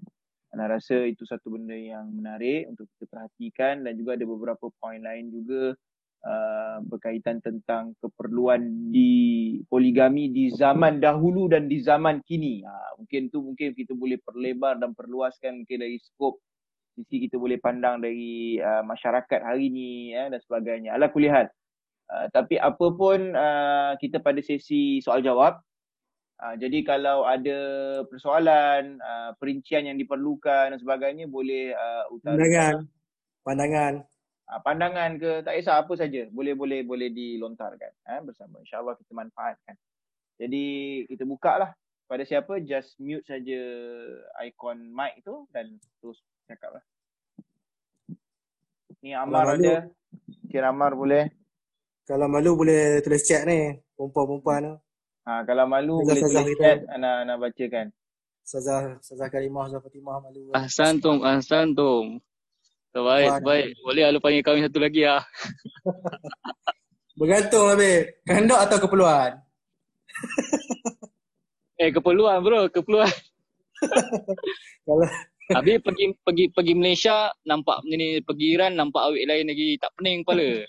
Ana rasa itu satu benda yang menarik untuk kita perhatikan dan juga ada beberapa poin lain juga uh, berkaitan tentang keperluan di poligami di zaman dahulu dan di zaman kini. Uh, mungkin tu mungkin kita boleh perlebar dan perluaskan mungkin dari skop sisi kita boleh pandang dari uh, masyarakat hari ini ya, dan sebagainya. Ala kulihat. Uh, tapi apa pun uh, kita pada sesi soal jawab. Uh, jadi kalau ada persoalan, uh, perincian yang diperlukan dan sebagainya boleh uh, utarakan. Pandangan. Pandangan. Uh, pandangan ke tak kisah apa saja boleh boleh boleh dilontarkan uh, bersama. InsyaAllah kita manfaatkan. Jadi kita buka lah pada siapa just mute saja ikon mic tu dan terus cakap lah. Ni Amar ada. Kira Amar boleh. Kalau malu boleh tulis chat ni. Perempuan-perempuan tu. Ha, kalau malu Sazah boleh tulis kita. chat. Ana, ana bacakan. Sazah, Sazah Karimah, Sazah Fatimah, malu. Ahsan Tum, Ahsan Tum. Terbaik, terbaik. Boleh lu panggil kami satu lagi lah. Bergantung habis. Kehendak atau keperluan? eh, keperluan bro, keperluan. kalau Habis pergi pergi pergi Malaysia nampak ni pergi Iran nampak awik lain lagi tak pening kepala.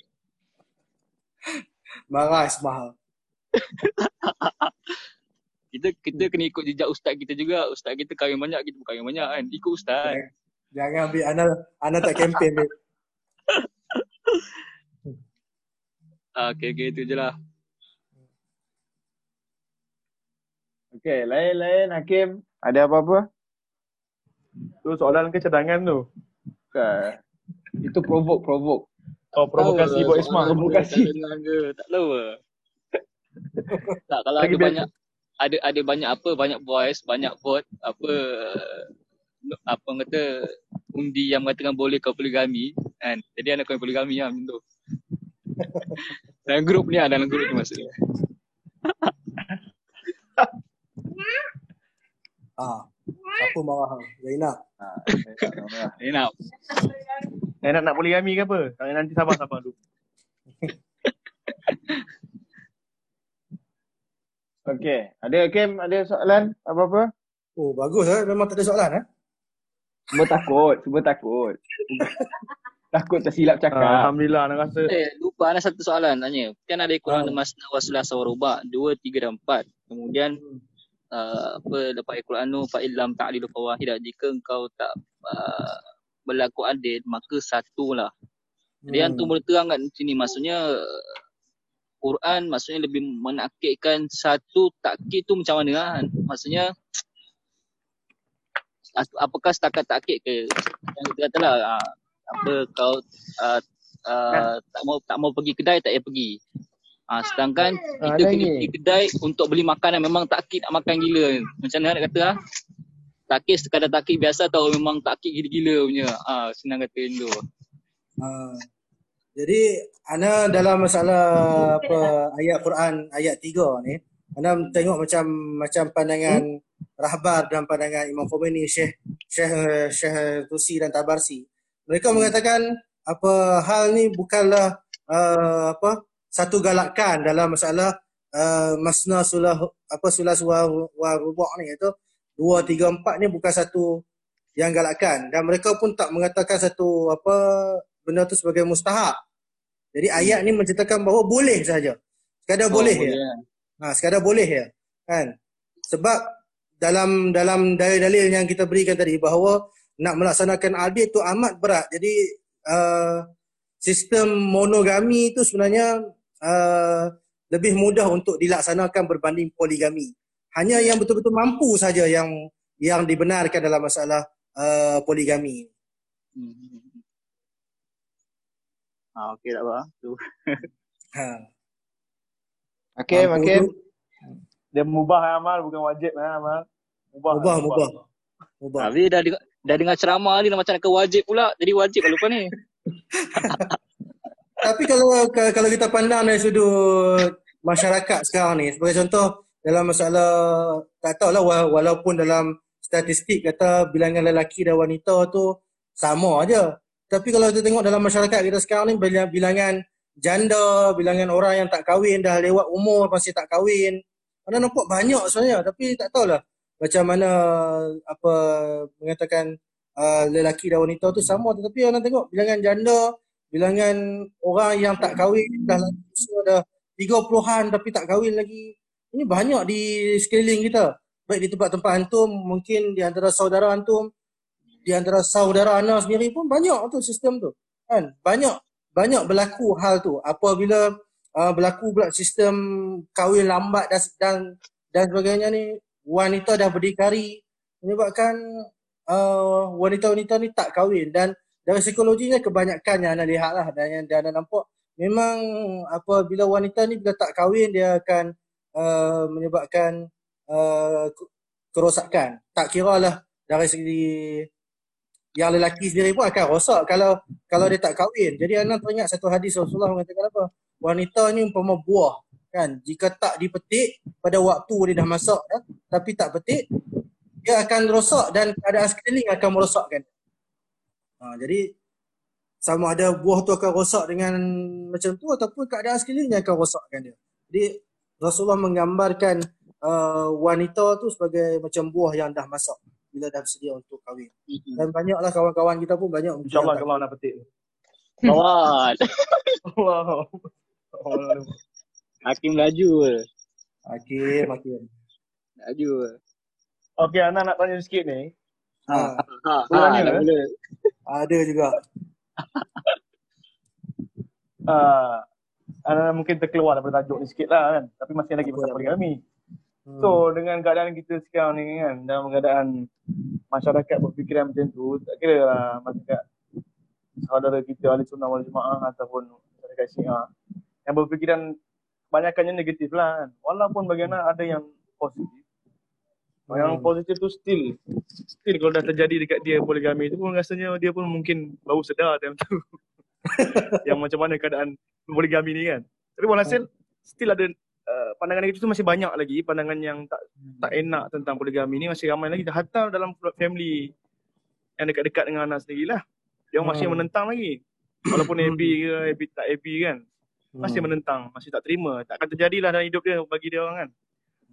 Marah mahal. kita kita kena ikut jejak ustaz kita juga. Ustaz kita kahwin banyak, kita kahwin banyak kan. Ikut ustaz. Jangan, jangan ambil anak anak tak kempen babe. Ah, okay, okay, itu je lah. Okay, lain-lain Hakim. Ada apa-apa? Tu soalan ke cadangan tu? Okay. Itu provoke, provoke. Oh provokasi buat Isma. Provokasi. Tak tahu lah. tak kalau ada banyak ada ada banyak apa banyak voice banyak vote apa apa kata undi yang mengatakan boleh kau poligami kan? Jadi anak kau poligami lah macam tu. Dalam grup ni ada dalam grup ni maksudnya. Ah siapa marah? Zainab ah Zainab Eh nak nak poligami ke apa? Tak nanti sabar sabar dulu. Okey, ada Kim ada soalan apa-apa? Oh bagus eh memang tak ada soalan eh. Semua takut, semua takut. takut tersilap cakap. Alhamdulillah nak rasa. Eh lupa ada satu soalan tanya. Kan ada Quran oh. Masna wa Sulasa wa Ruba 2 3 dan 4. Kemudian uh, apa lepas Al-Quran nu fa illam ta'dilu fawahida jika engkau tak uh, berlaku adil maka satulah. Jadi hmm. antum boleh terang kat sini. Maksudnya Quran maksudnya lebih menakikkan satu takkid tu macam mana kan? Maksudnya apakah setakat takkit ke? Yang kita katalah uh, apa kau uh, uh, tak mau tak mau pergi kedai tak payah pergi. Uh, sedangkan Ah, kita ada pergi, kedai untuk beli makanan memang takkit nak makan gila. Macam mana nak kata ah takkit sekadar takkit biasa atau memang takkit gila-gila punya ah senang kata tu Ha. Jadi ana dalam masalah apa ayat Quran ayat 3 ni ana tengok macam macam pandangan Rahbar dan pandangan Imam Khomeini Syekh Syekh Syekh Tusi dan Tabarsi. Mereka mengatakan apa hal ni bukanlah uh, apa satu galakan dalam masalah uh, masna sulah apa sulah wa, wa rubu' ni iaitu 2 3 4 ni bukan satu yang galakkan dan mereka pun tak mengatakan satu apa benda tu sebagai mustahab. Jadi ayat ni menceritakan bahawa boleh saja. Sekadar Oh, boleh ya. boleh. Ha, sekadar boleh ya. Kan? Sebab dalam dalam dalil-dalil yang kita berikan tadi bahawa nak melaksanakan adil tu amat berat. Jadi uh, sistem monogami itu sebenarnya uh, lebih mudah untuk dilaksanakan berbanding poligami. Hanya yang betul-betul mampu saja yang yang dibenarkan dalam masalah uh, poligami. Hmm. Ah okey tak apa. Tu. Ha. Mampu Hakim. tu, Dia mubah eh, amal bukan wajib eh, amal. Mubah. Mubah, mubah. Mubah. Habis dah dengar, dah dengar ceramah ni dah macam nak ke wajib pula. Jadi wajib kalau lepas ni. Tapi kalau kalau kita pandang dari sudut masyarakat sekarang ni sebagai contoh dalam masalah tak tahulah wa- walaupun dalam statistik kata bilangan lelaki dan wanita tu sama aja. Tapi kalau kita tengok dalam masyarakat kita sekarang ni bilangan, janda, bilangan orang yang tak kahwin dah lewat umur masih tak kahwin. Mana nampak banyak sebenarnya tapi tak tahulah macam mana apa mengatakan uh, lelaki dan wanita tu sama tetapi orang tengok bilangan janda bilangan orang yang tak kahwin dah usia dah 30-an tapi tak kahwin lagi. Ini banyak di sekeliling kita. Baik di tempat-tempat antum, mungkin di antara saudara antum, di antara saudara anda sendiri pun banyak tu sistem tu. Kan? Banyak banyak berlaku hal tu. Apabila uh, berlaku pula sistem kahwin lambat dan dan, dan sebagainya ni, wanita dah berdikari menyebabkan uh, wanita-wanita ni tak kahwin dan dari psikologinya kebanyakan yang anda lihat lah dan yang anda nampak memang apabila wanita ni bila tak kahwin dia akan uh, menyebabkan uh, ke- kerosakan. Tak kira lah dari segi yang lelaki sendiri pun akan rosak kalau kalau dia tak kahwin. Jadi anda teringat satu hadis Rasulullah mengatakan apa? Wanita ni umpama buah kan. Jika tak dipetik pada waktu dia dah masak dah, tapi tak petik, dia akan rosak dan keadaan sekeliling akan merosakkan. Ha, jadi sama ada buah tu akan rosak dengan macam tu ataupun keadaan sekeliling akan rosakkan dia. Jadi Rasulullah menggambarkan uh, wanita tu sebagai macam buah yang dah masak bila dah bersedia untuk kahwin. Dan banyaklah kawan-kawan kita pun banyak InsyaAllah kalau nak petik. Kawan. Allah. Allah. Hakim laju ke? Hakim, hakim. Laju ke? Okey, Ana nak tanya sikit ni. Ha, Ha, ha, boleh. ada juga. Uh, Ana mungkin terkeluar daripada tajuk ni sikit lah kan. Tapi masih lagi pasal poligami. Hmm. So dengan keadaan kita sekarang ni kan dalam keadaan masyarakat berfikiran macam tu tak kira lah masyarakat saudara kita ahli sunnah wal jemaah ataupun masyarakat syiah yang berfikiran kebanyakannya negatif lah kan. Walaupun bagaimana ada yang positif. Yang Hmm. positif tu still still kalau dah terjadi dekat dia poligami tu pun rasanya dia pun mungkin baru sedar time tu. yang macam mana keadaan poligami ni kan. Tapi walhasil still ada uh, pandangan negatif tu masih banyak lagi. Pandangan yang tak tak enak tentang poligami ni masih ramai lagi. Hatta dalam family yang dekat-dekat dengan anak sendiri lah. Dia masih Hmm. menentang lagi. Walaupun happy ke happy tak happy kan. Masih Hmm. menentang masih tak terima. Tak akan terjadilah dalam hidup dia bagi dia orang kan.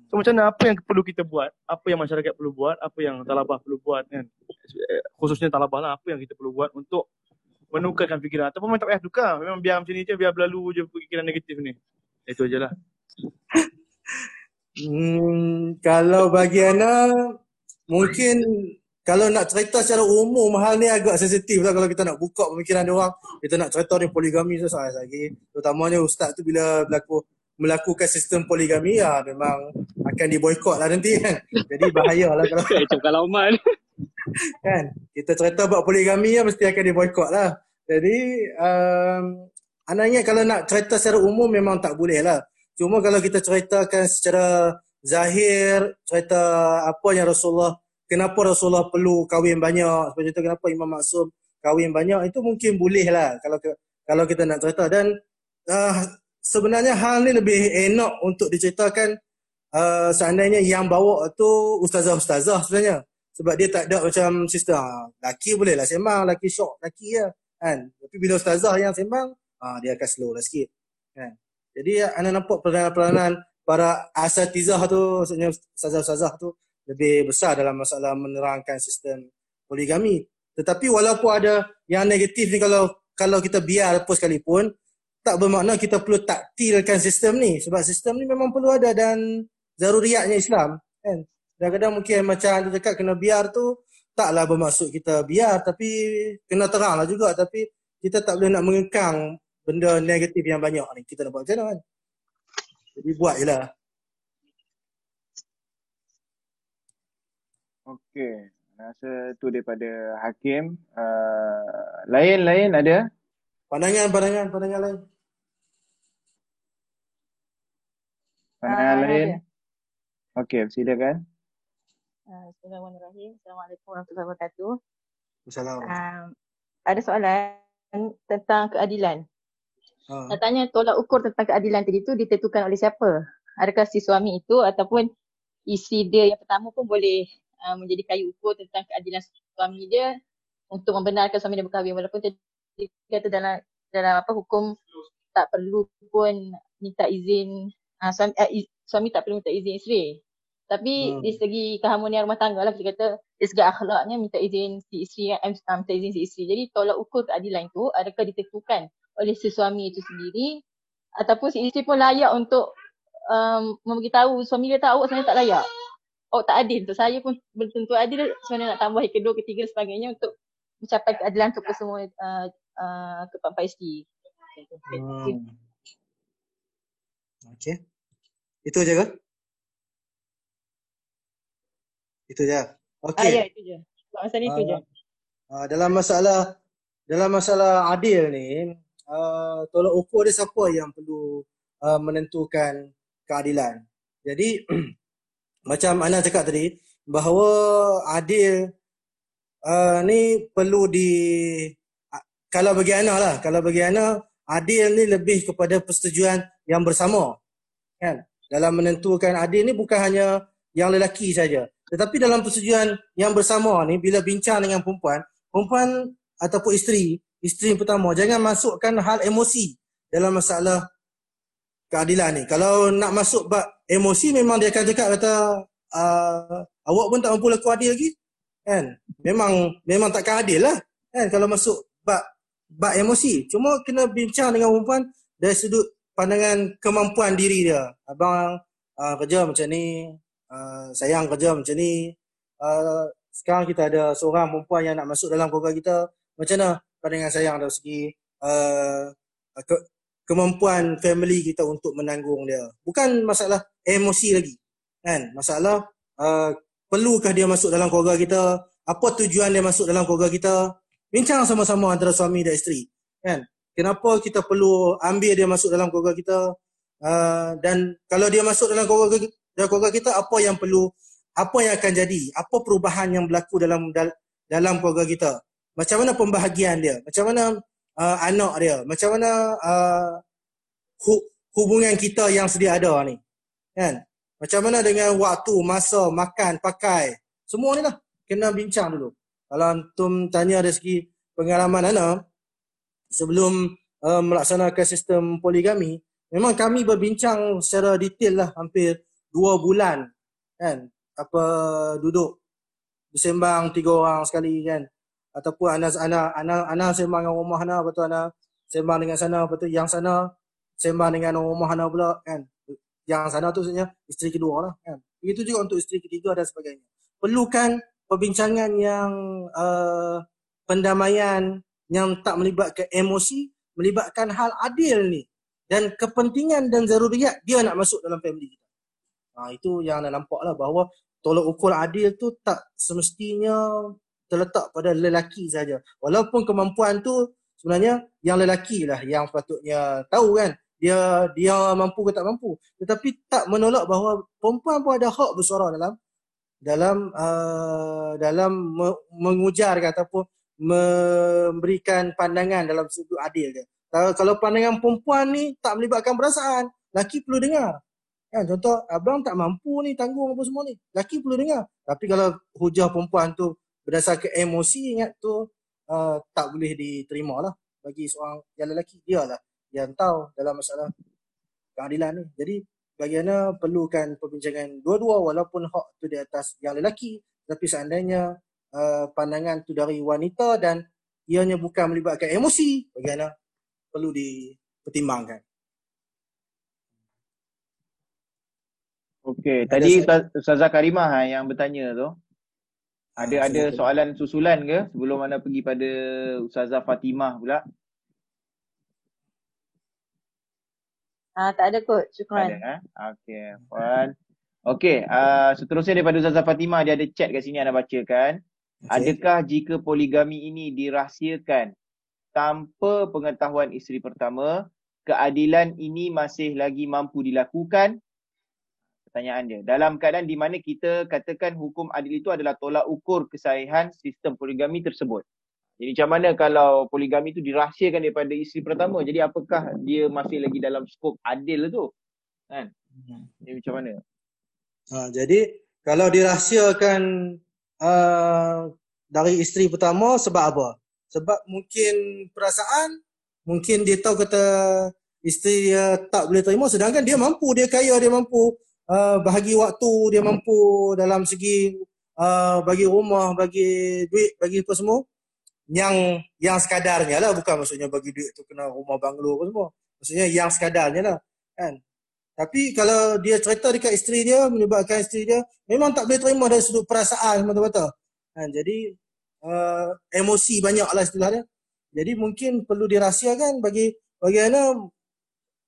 So macam mana apa yang perlu kita buat? Apa yang masyarakat perlu buat? Apa yang talabah perlu buat kan? Eh, khususnya talabah lah. Apa yang kita perlu buat untuk menukarkan fikiran ataupun memang tak payah tukar memang biar macam ni je biar berlalu je fikiran negatif ni itu je lah Hmm, kalau bagi Ana mungkin kalau nak cerita secara umum hal ni agak sensitif lah kalau kita nak buka pemikiran dia orang. Kita nak cerita ni poligami tu lagi. Terutamanya ustaz tu bila berlaku melakukan sistem poligami ya memang akan diboykot lah nanti kan. Jadi bahaya lah kalau Macam kalaman. Kan kita cerita buat poligami ya mesti akan diboikot lah jadi um, Anak ingat kalau nak cerita secara umum memang tak boleh lah. Cuma kalau kita ceritakan secara zahir, cerita apa yang Rasulullah, kenapa Rasulullah perlu kahwin banyak, seperti itu kenapa Imam Maksum kahwin banyak, itu mungkin boleh lah kalau kalau kita nak cerita. Dan uh, sebenarnya hal ni lebih enak untuk diceritakan uh, seandainya yang bawa tu ustazah-ustazah sebenarnya. Sebab dia tak ada macam sistem, ah, laki boleh lah sembang, laki syok, laki ya. Kan? Tapi bila ustazah yang sembang, uh, dia akan slow lah sikit. Kan? Jadi anda nampak peranan-peranan para asatizah tu, maksudnya sazah-sazah tu lebih besar dalam masalah menerangkan sistem poligami. Tetapi walaupun ada yang negatif ni kalau kalau kita biar apa sekalipun, tak bermakna kita perlu taktilkan sistem ni. Sebab sistem ni memang perlu ada dan zaruriatnya Islam. Kan? Kadang-kadang mungkin macam tu cakap kena biar tu, taklah bermaksud kita biar tapi kena terang lah juga. Tapi kita tak boleh nak mengekang benda negatif yang banyak ni kita nak buat macam mana kan jadi buat je lah Okey, rasa tu daripada Hakim. Uh, lain-lain ada? Pandangan, pandangan, pandangan lain. Pandangan uh, lain? Okey, silakan. Uh, Bismillahirrahmanirrahim. Assalamualaikum warahmatullahi wabarakatuh. Assalamualaikum. Uh, ada soalan tentang keadilan. Ha. Nak tanya tolak ukur tentang keadilan tadi tu ditentukan oleh siapa? Adakah si suami itu ataupun isi dia yang pertama pun boleh uh, menjadi kayu ukur tentang keadilan suami dia untuk membenarkan suami dia berkahwin walaupun tadi kata dalam dalam apa hukum tak perlu pun minta izin uh, suami, uh, suami tak perlu minta izin isteri. Tapi hmm. di segi keharmonian rumah tangga lah kita kata dari segi akhlaknya minta izin si isteri eh, minta izin si isteri. Jadi tolak ukur keadilan itu adakah ditentukan oleh si suami itu sendiri ataupun si isteri pun layak untuk um, memberitahu suami dia tahu sebenarnya tak layak. Oh tak adil untuk saya pun belum tentu adil sebenarnya nak tambah kedua, ketiga sebagainya untuk mencapai keadilan untuk semua uh, uh, keempat isteri. Hmm. Okey. Itu je ke? Itu je. Okey. Ah, ya, itu je. Masalah uh, itu je. Uh, dalam masalah dalam masalah adil ni, uh, tolak ukur dia siapa yang perlu uh, menentukan keadilan. Jadi macam Ana cakap tadi bahawa adil uh, ni perlu di uh, kalau bagi Ana lah, kalau bagi Ana adil ni lebih kepada persetujuan yang bersama. Kan? Dalam menentukan adil ni bukan hanya yang lelaki saja. Tetapi dalam persetujuan yang bersama ni bila bincang dengan perempuan, perempuan ataupun isteri isteri yang pertama jangan masukkan hal emosi dalam masalah keadilan ni. Kalau nak masuk bab emosi memang dia akan cakap kata uh, awak pun tak mampu laku adil lagi. Kan? Memang memang takkan adil lah. Kan? Kalau masuk bab bab emosi. Cuma kena bincang dengan perempuan dari sudut pandangan kemampuan diri dia. Abang uh, kerja macam ni uh, sayang kerja macam ni uh, sekarang kita ada seorang perempuan yang nak masuk dalam keluarga kita macam mana pandangan sayang dari segi uh, ke, kemampuan family kita untuk menanggung dia. Bukan masalah emosi lagi. Kan? Masalah uh, perlukah dia masuk dalam keluarga kita? Apa tujuan dia masuk dalam keluarga kita? Bincang sama-sama antara suami dan isteri. Kan? Kenapa kita perlu ambil dia masuk dalam keluarga kita? Uh, dan kalau dia masuk dalam keluarga, dalam keluarga kita, apa yang perlu, apa yang akan jadi? Apa perubahan yang berlaku dalam dalam keluarga kita? macam mana pembahagian dia, macam mana uh, anak dia, macam mana uh, hu- hubungan kita yang sedia ada ni. Kan? Macam mana dengan waktu, masa, makan, pakai. Semua ni lah kena bincang dulu. Kalau antum tanya dari segi pengalaman Ana, sebelum uh, melaksanakan sistem poligami, memang kami berbincang secara detail lah hampir dua bulan. Kan? Apa duduk bersembang tiga orang sekali kan? Ataupun anak anak anak anak sembang dengan rumah anak betul anak sembang dengan sana betul yang sana sembang dengan rumah anak pula kan? Yang sana tu sebenarnya isteri kedua lah kan? Begitu juga untuk isteri ketiga dan sebagainya. Perlukan perbincangan yang uh, pendamaian yang tak melibatkan emosi melibatkan hal adil ni. Dan kepentingan dan zaruriat dia nak masuk dalam family kita ha, itu yang anda nampak lah bahawa tolak ukur adil tu tak semestinya terletak pada lelaki saja. Walaupun kemampuan tu sebenarnya yang lelaki lah yang patutnya tahu kan dia dia mampu ke tak mampu. Tetapi tak menolak bahawa perempuan pun ada hak bersuara dalam dalam uh, dalam me- mengujarkan ataupun memberikan pandangan dalam sudut adil dia. Kalau pandangan perempuan ni tak melibatkan perasaan, laki perlu dengar. Kan contoh abang tak mampu ni tanggung apa semua ni. Laki perlu dengar. Tapi kalau hujah perempuan tu berdasarkan emosi ingat tu uh, tak boleh diterima lah bagi seorang yang lelaki. Dia lah yang tahu dalam masalah keadilan ni. Jadi bagaimana perlukan perbincangan dua-dua walaupun hak tu di atas yang lelaki tapi seandainya uh, pandangan tu dari wanita dan ianya bukan melibatkan emosi bagaimana perlu dipertimbangkan. Okey, tadi Ustazah Karimah ha, yang bertanya tu. Ada ada soalan susulan ke sebelum anda pergi pada Ustazah Fatimah pula? Ah, tak ada kot. Syukran. Ada, eh? Okey, puan. Okey, uh, seterusnya daripada Ustazah Fatimah dia ada chat kat sini anda bacakan. Okay. Adakah jika poligami ini dirahsiakan tanpa pengetahuan isteri pertama, keadilan ini masih lagi mampu dilakukan pertanyaan dia. Dalam keadaan di mana kita katakan hukum adil itu adalah tolak ukur kesahihan sistem poligami tersebut. Jadi macam mana kalau poligami itu dirahsiakan daripada isteri pertama? Jadi apakah dia masih lagi dalam skop adil tu? Kan? Jadi macam mana? Ha, jadi kalau dirahsiakan uh, dari isteri pertama sebab apa? Sebab mungkin perasaan, mungkin dia tahu kata isteri dia tak boleh terima sedangkan dia mampu, dia kaya, dia mampu uh, bahagi waktu dia mampu dalam segi uh, bagi rumah, bagi duit, bagi apa semua yang yang sekadarnya lah bukan maksudnya bagi duit tu kena rumah banglo apa semua. Maksudnya yang sekadarnya lah kan. Tapi kalau dia cerita dekat isteri dia menyebabkan isteri dia memang tak boleh terima dari sudut perasaan semata-mata. Kan? Jadi uh, emosi banyak lah istilah dia. Jadi mungkin perlu dirahsiakan bagi bagi ana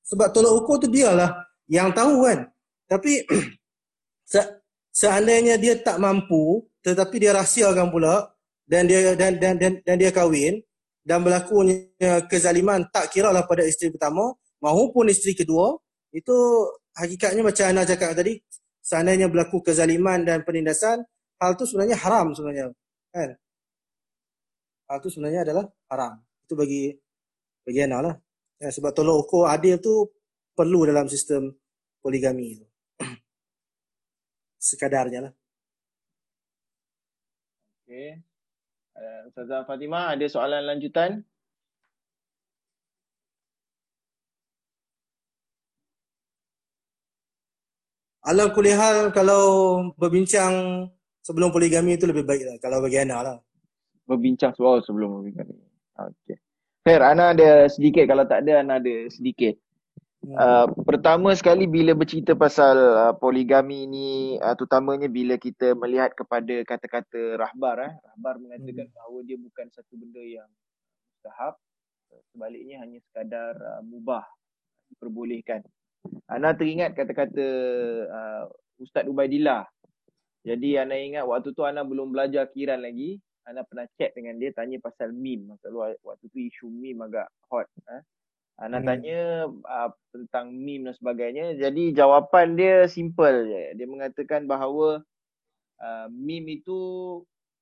sebab tolak ukur tu dia lah yang tahu kan. Tapi se- seandainya dia tak mampu tetapi dia rahsiakan pula dan dia dan dan dan, dan dia kahwin dan berlakunya kezaliman tak kira lah pada isteri pertama maupun isteri kedua itu hakikatnya macam Ana cakap tadi seandainya berlaku kezaliman dan penindasan hal tu sebenarnya haram sebenarnya kan? Hal tu sebenarnya adalah haram. Itu bagi bagi Ana lah. Ya, sebab tolong ukur adil tu perlu dalam sistem poligami itu sekadarnya lah. Okey. Uh, Ustazah Fatimah ada soalan lanjutan? Alam kulihal kalau berbincang sebelum poligami itu lebih baik lah kalau bagi Ana lah. Berbincang soal sebelum poligami. Okey. Fair, Ana ada sedikit kalau tak ada Ana ada sedikit. Uh, pertama sekali bila bercerita pasal uh, poligami ni uh, terutamanya bila kita melihat kepada kata-kata rahbar eh. Rahbar mengatakan hmm. bahawa dia bukan satu benda yang mustahab. Sebaliknya hanya sekadar uh, mubah diperbolehkan. Ana teringat kata-kata uh, ustaz Ubaidillah. Jadi ana ingat waktu tu ana belum belajar kiran lagi. Ana pernah chat dengan dia tanya pasal meme. Masa waktu tu isu meme agak hot eh Ana hmm. tanya uh, tentang meme dan sebagainya. Jadi jawapan dia simple je. Dia mengatakan bahawa uh, meme itu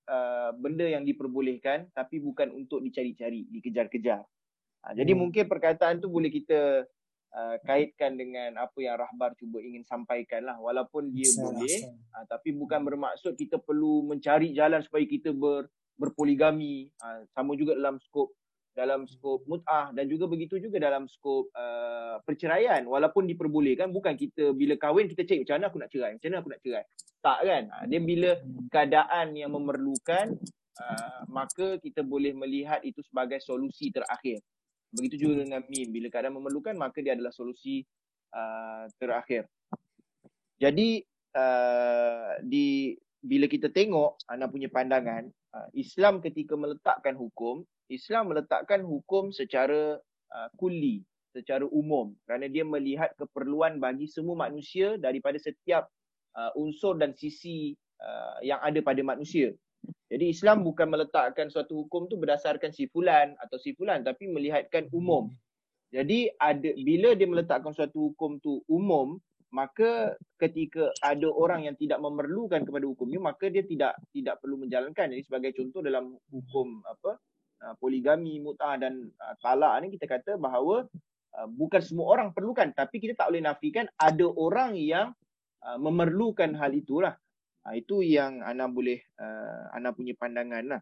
uh, benda yang diperbolehkan tapi bukan untuk dicari-cari, dikejar-kejar. Uh, jadi hmm. mungkin perkataan tu boleh kita uh, kaitkan dengan apa yang Rahbar cuba ingin sampaikan lah. Walaupun dia Asal, boleh uh, tapi bukan bermaksud kita perlu mencari jalan supaya kita ber, berpoligami. Uh, sama juga dalam skop dalam skop mut'ah dan juga begitu juga dalam skop uh, perceraian. Walaupun diperbolehkan bukan kita bila kahwin kita cek macam mana aku nak cerai? Macam mana aku nak cerai? Tak kan? Uh, dia bila keadaan yang memerlukan uh, maka kita boleh melihat itu sebagai solusi terakhir. Begitu juga dengan mim bila keadaan memerlukan maka dia adalah solusi uh, terakhir. Jadi uh, di bila kita tengok anak punya pandangan uh, Islam ketika meletakkan hukum Islam meletakkan hukum secara uh, kuli, secara umum kerana dia melihat keperluan bagi semua manusia daripada setiap uh, unsur dan sisi uh, yang ada pada manusia. Jadi Islam bukan meletakkan suatu hukum tu berdasarkan si fulan atau si fulan tapi melihatkan umum. Jadi ada bila dia meletakkan suatu hukum tu umum, maka ketika ada orang yang tidak memerlukan kepada hukumnya maka dia tidak tidak perlu menjalankan. Jadi sebagai contoh dalam hukum apa uh, poligami, mut'ah dan uh, talak ni kita kata bahawa uh, bukan semua orang perlukan tapi kita tak boleh nafikan ada orang yang memerlukan hal itulah. Ha, itu yang Ana boleh uh, Ana punya pandangan lah.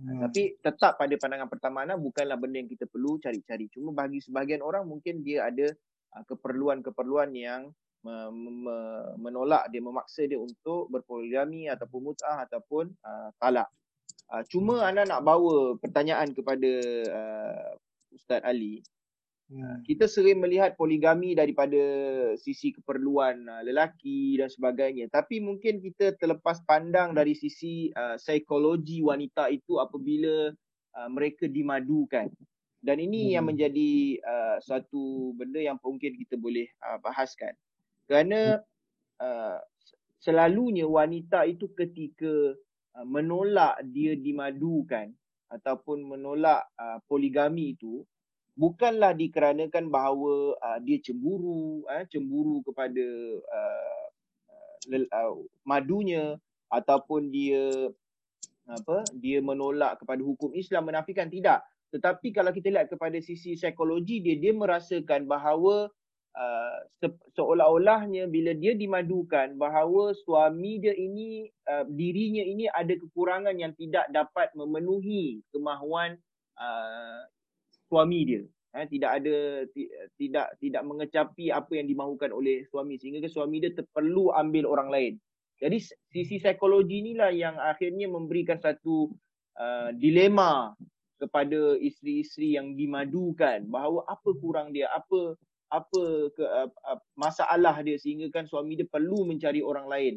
Hmm. Tapi tetap pada pandangan pertama Ana bukanlah benda yang kita perlu cari-cari. Cuma bagi sebahagian orang mungkin dia ada uh, keperluan-keperluan yang me- me- menolak dia, memaksa dia untuk berpoligami ataupun mut'ah ataupun uh, talak. Uh, cuma Ana nak bawa pertanyaan kepada uh, Ustaz Ali. Hmm. Kita sering melihat poligami daripada sisi keperluan uh, lelaki dan sebagainya. Tapi mungkin kita terlepas pandang dari sisi uh, psikologi wanita itu apabila uh, mereka dimadukan. Dan ini hmm. yang menjadi uh, satu benda yang mungkin kita boleh uh, bahaskan. Kerana uh, selalunya wanita itu ketika uh, menolak dia dimadukan ataupun menolak uh, poligami itu, bukanlah dikarenakan bahawa uh, dia cemburu uh, cemburu kepada uh, uh, madunya ataupun dia apa dia menolak kepada hukum Islam menafikan. Tidak. Tetapi kalau kita lihat kepada sisi psikologi dia dia merasakan bahawa uh, se- seolah-olahnya bila dia dimadukan bahawa suami dia ini uh, dirinya ini ada kekurangan yang tidak dapat memenuhi kemahuan uh, suami dia. Eh, tidak ada tidak tidak mengecapi apa yang dimahukan oleh suami sehingga ke suami dia perlu ambil orang lain. Jadi sisi psikologi inilah yang akhirnya memberikan satu uh, dilema kepada isteri-isteri yang dimadukan bahawa apa kurang dia apa apa ke, uh, uh, masalah dia sehingga kan suami dia perlu mencari orang lain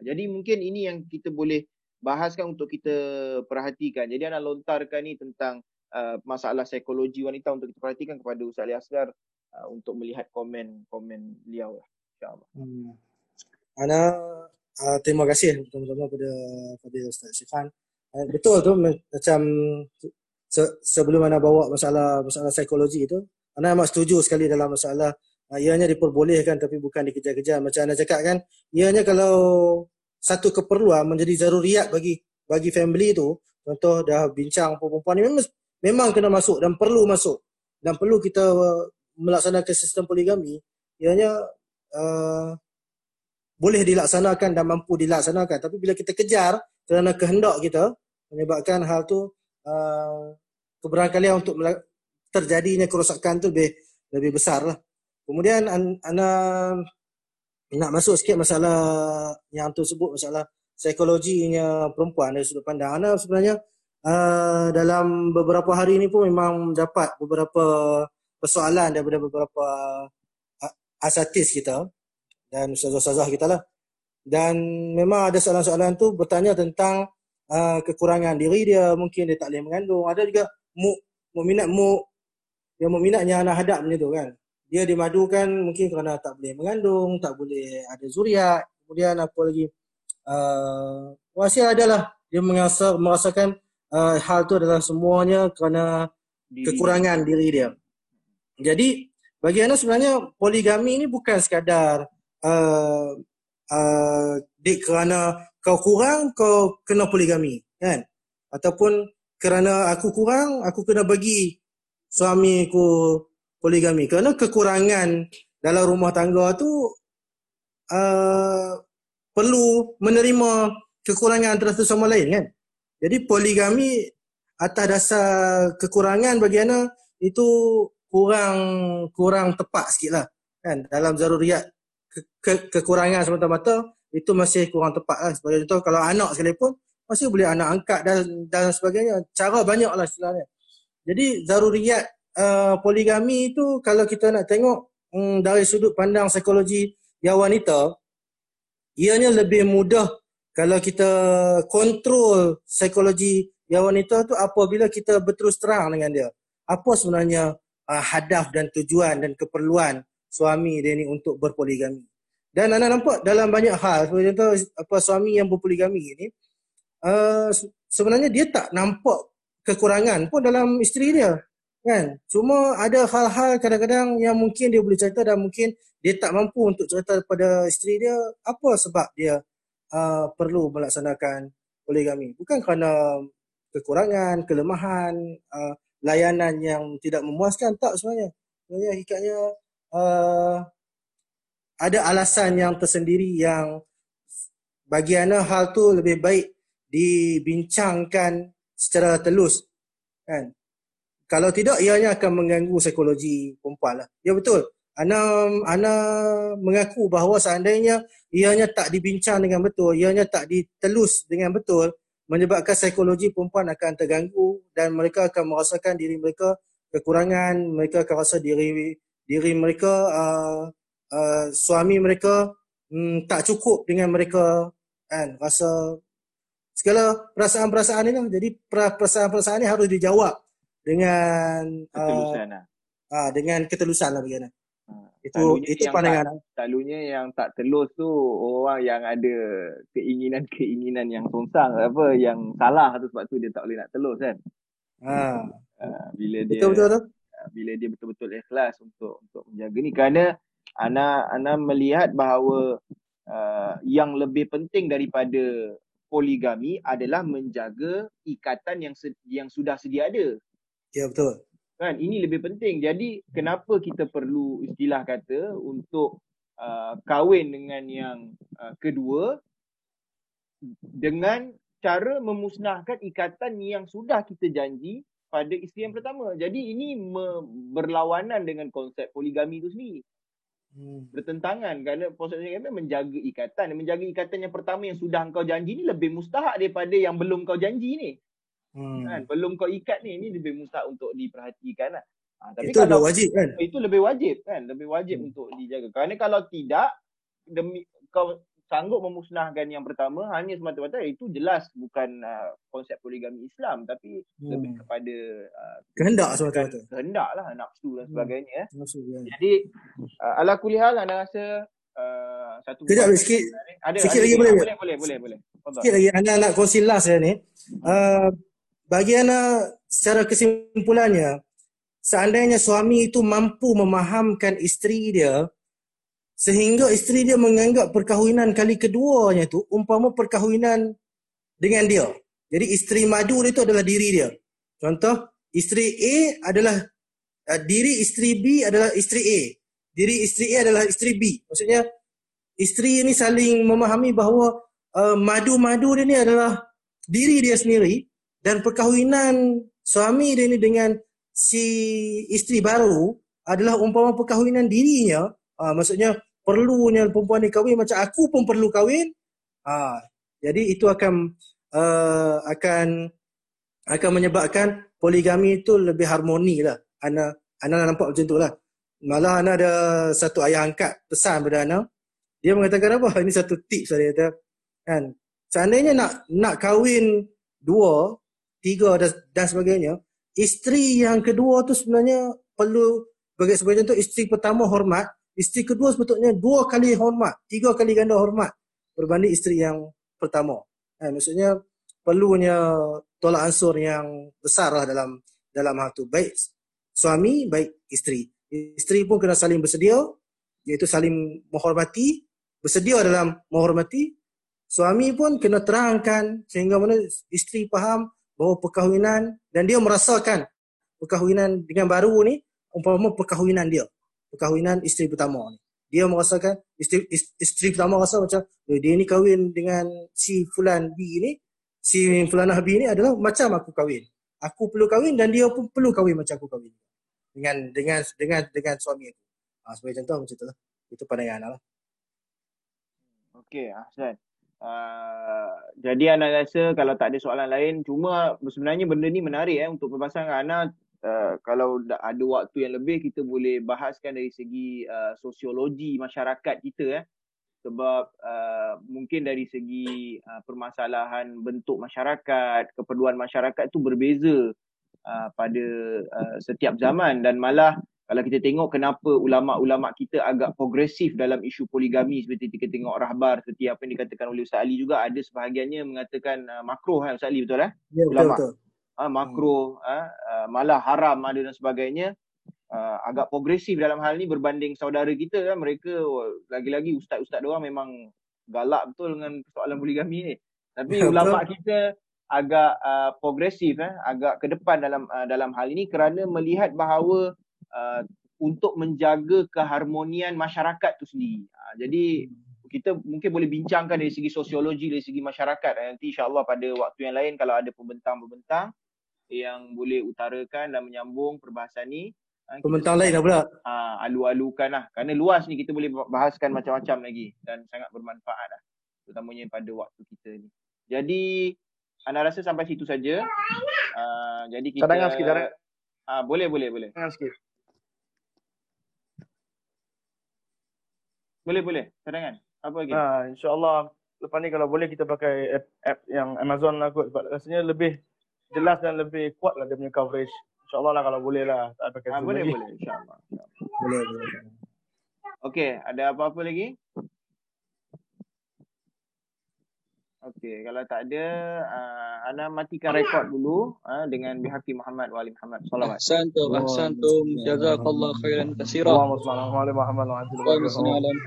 jadi mungkin ini yang kita boleh bahaskan untuk kita perhatikan jadi anak lontarkan ni tentang uh, masalah psikologi wanita untuk kita perhatikan kepada Ustaz Ali Asgar uh, untuk melihat komen-komen beliau lah. InsyaAllah. Hmm. Ana uh, terima kasih pertama-tama kepada kepada Ustaz Syifan. Uh, betul tu macam se- sebelum Ana bawa masalah masalah psikologi itu, Ana amat setuju sekali dalam masalah uh, ianya diperbolehkan tapi bukan dikejar-kejar. Macam Ana cakap kan, ianya kalau satu keperluan menjadi zaruriat bagi bagi family tu, contoh dah bincang perempuan ni memang memang kena masuk dan perlu masuk dan perlu kita uh, melaksanakan sistem poligami ianya uh, boleh dilaksanakan dan mampu dilaksanakan tapi bila kita kejar kerana kehendak kita menyebabkan hal tu uh, keberangkalian untuk terjadinya kerosakan tu lebih lebih besar lah. Kemudian ana nak masuk sikit masalah yang tu sebut masalah psikologinya perempuan dari sudut pandang. Ana sebenarnya uh, dalam beberapa hari ini pun memang dapat beberapa persoalan daripada beberapa uh, asatis kita dan ustazah-ustazah kita lah. Dan memang ada soalan-soalan tu bertanya tentang uh, kekurangan diri dia, mungkin dia tak boleh mengandung. Ada juga mu minat mu yang minatnya anak hadap macam tu kan. Dia dimadukan mungkin kerana tak boleh mengandung, tak boleh ada zuriat. Kemudian apa lagi? Uh, wasiat adalah dia merasa, merasakan uh, hal tu adalah semuanya kerana diri. kekurangan diri dia. Jadi bagi anda sebenarnya poligami ini bukan sekadar uh, uh, dik kerana kau kurang kau kena poligami kan ataupun kerana aku kurang aku kena bagi suami aku poligami kerana kekurangan dalam rumah tangga tu uh, perlu menerima kekurangan antara satu sama lain kan jadi poligami atas dasar kekurangan bagi Ana itu kurang kurang tepat sikit lah. Kan? Dalam zaruriat ke, ke, kekurangan semata-mata itu masih kurang tepat lah. Sebagai contoh kalau anak sekalipun masih boleh anak angkat dan dan sebagainya. Cara banyak lah sebenarnya. Jadi zaruriat uh, poligami itu kalau kita nak tengok um, dari sudut pandang psikologi yang wanita ianya lebih mudah kalau kita kontrol psikologi yang wanita tu apabila kita berterus terang dengan dia. Apa sebenarnya uh, hadaf dan tujuan dan keperluan suami dia ni untuk berpoligami. Dan anda nampak dalam banyak hal, contoh apa suami yang berpoligami ni, uh, sebenarnya dia tak nampak kekurangan pun dalam isteri dia kan? Cuma ada hal-hal kadang-kadang yang mungkin dia boleh cerita dan mungkin dia tak mampu untuk cerita kepada isteri dia apa sebab dia uh, perlu melaksanakan poligami? Bukan kerana kekurangan kelemahan uh, layanan yang tidak memuaskan tak sebenarnya. Sebenarnya hakikatnya uh, ada alasan yang tersendiri yang bagi Ana hal tu lebih baik dibincangkan secara telus kan? Kalau tidak ianya akan mengganggu psikologi perempuan lah. Ya betul. Ana Ana mengaku bahawa seandainya ianya tak dibincang dengan betul ianya tak ditelus dengan betul menyebabkan psikologi perempuan akan terganggu dan mereka akan merasakan diri mereka kekurangan mereka akan rasa diri diri mereka uh, uh, suami mereka um, tak cukup dengan mereka kan? Rasa segala perasaan-perasaan ini lah. Jadi perasaan-perasaan ini harus dijawab dengan ketelusan uh, lah. Uh, dengan ketelusan lah bagaimana. Uh, itu itu pandangan. Tak, selalunya yang tak telus tu orang yang ada keinginan-keinginan yang songsang apa yang salah tu sebab tu dia tak boleh nak telus kan. Ha. Uh, bila dia betul betul tu. Bila dia betul-betul ikhlas untuk untuk menjaga ni kerana ana ana melihat bahawa uh, yang lebih penting daripada poligami adalah menjaga ikatan yang yang sudah sedia ada. Ya betul. Kan ini lebih penting. Jadi kenapa kita perlu istilah kata untuk uh, kahwin dengan yang uh, kedua dengan cara memusnahkan ikatan yang sudah kita janji pada isteri yang pertama. Jadi ini me- berlawanan dengan konsep poligami itu sendiri hmm. bertentangan kerana proses poligami menjaga ikatan menjaga ikatan yang pertama yang sudah kau janji ni lebih mustahak daripada yang belum kau janji ni hmm. kan belum kau ikat ni ni lebih mustahak untuk diperhatikan lah. Ha, tapi itu kalau, lebih wajib kan itu lebih wajib kan lebih wajib hmm. untuk dijaga kerana kalau tidak demi kau sanggup memusnahkan yang pertama hanya semata-mata itu jelas bukan uh, konsep poligami Islam tapi hmm. lebih kepada uh, kehendak semata-mata kehendak lah nafsu dan hmm. sebagainya hmm. nafsu, ya. jadi uh, ala kulihal anda rasa uh, satu kejap sikit ada, sikit ada lagi boleh boleh boleh boleh boleh sikit lagi anda nak kongsi last ya ni uh, bagi anda secara kesimpulannya seandainya suami itu mampu memahamkan isteri dia sehingga isteri dia menganggap perkahwinan kali keduanya tu umpama perkahwinan dengan dia. Jadi isteri madu itu adalah diri dia. Contoh, isteri A adalah uh, diri isteri B adalah isteri A. Diri isteri A adalah isteri B. Maksudnya isteri ini saling memahami bahawa uh, madu-madu dia ni adalah diri dia sendiri dan perkahwinan suami dia ni dengan si isteri baru adalah umpama perkahwinan dirinya. Uh, maksudnya perlunya perempuan ni kahwin macam aku pun perlu kahwin. Ha, jadi itu akan uh, akan akan menyebabkan poligami itu lebih harmoni lah. Ana Ana nampak macam tu lah. Malah Ana ada satu ayah angkat pesan pada Ana. Dia mengatakan apa? Ini satu tips dia kata. Kan? Seandainya nak nak kahwin dua, tiga dan, dan sebagainya, isteri yang kedua tu sebenarnya perlu bagi sebagai contoh isteri pertama hormat, Isteri kedua sepatutnya dua kali hormat, tiga kali ganda hormat berbanding isteri yang pertama. Eh, maksudnya perlunya tolak ansur yang besar lah dalam dalam hal tu. Baik suami, baik isteri. Isteri pun kena saling bersedia, iaitu saling menghormati, bersedia dalam menghormati. Suami pun kena terangkan sehingga mana isteri faham bahawa perkahwinan dan dia merasakan perkahwinan dengan baru ni umpama perkahwinan dia perkahwinan isteri pertama ni. Dia merasakan isteri, isteri pertama rasa macam eh, dia ni kahwin dengan si fulan B ni, si fulanah B ni adalah macam aku kahwin. Aku perlu kahwin dan dia pun perlu kahwin macam aku kahwin. Dengan dengan dengan dengan suami aku. Ha, sebagai contoh macam tu lah. Itu pandangan lah. Okey, Ahsan. Uh, jadi Ana rasa kalau tak ada soalan lain cuma sebenarnya benda ni menarik eh untuk perbahasan Ana Uh, kalau ada waktu yang lebih kita boleh bahaskan dari segi uh, sosiologi masyarakat kita eh sebab uh, mungkin dari segi uh, permasalahan bentuk masyarakat keperluan masyarakat tu berbeza uh, pada uh, setiap zaman dan malah kalau kita tengok kenapa ulama-ulama kita agak progresif dalam isu poligami seperti kita tengok rahbar seperti apa yang dikatakan oleh Ustaz Ali juga ada sebahagiannya mengatakan uh, makruh kan Ustaz Ali betul eh? Ya, ulama. betul, betul. Uh, makruh, uh, uh, malah haram ada dan sebagainya. Uh, agak progresif dalam hal ni berbanding saudara kita kan mereka lagi-lagi ustaz-ustaz dia memang galak betul dengan persoalan poligami ni. Tapi ya, ulama kita agak uh, progresif eh agak ke depan dalam uh, dalam hal ini kerana melihat bahawa uh, untuk menjaga keharmonian masyarakat tu sendiri. Uh, jadi kita mungkin boleh bincangkan dari segi sosiologi dari segi masyarakat uh, nanti insyaallah pada waktu yang lain kalau ada pembentang-pembentang yang boleh utarakan dan menyambung perbahasan ni uh, pembentang lain lah pula uh, alu-alukan lah kerana luas ni kita boleh bahaskan macam-macam lagi dan sangat bermanfaat lah terutamanya pada waktu kita ni jadi anda rasa sampai situ saja uh, jadi kita cadangan sikit uh, boleh boleh boleh cadangan sikit Boleh boleh. Cadangan. Apa lagi? Ha, InsyaAllah lepas ni kalau boleh kita pakai app, app yang Amazon lah kot. Sebab rasanya lebih jelas dan lebih kuat lah dia punya coverage. InsyaAllah lah kalau boleh lah. Tak pakai ha, boleh lagi. boleh. InsyaAllah. Boleh boleh. Okay. Ada apa-apa lagi? Okey, kalau tak ada, uh, Ana matikan rekod dulu uh, dengan bihaqi Muhammad wa ali Muhammad. Salawat. Ahsantum, ahsantum. Jazakallah khairan katsira. Allahumma salli ala Muhammad wa ala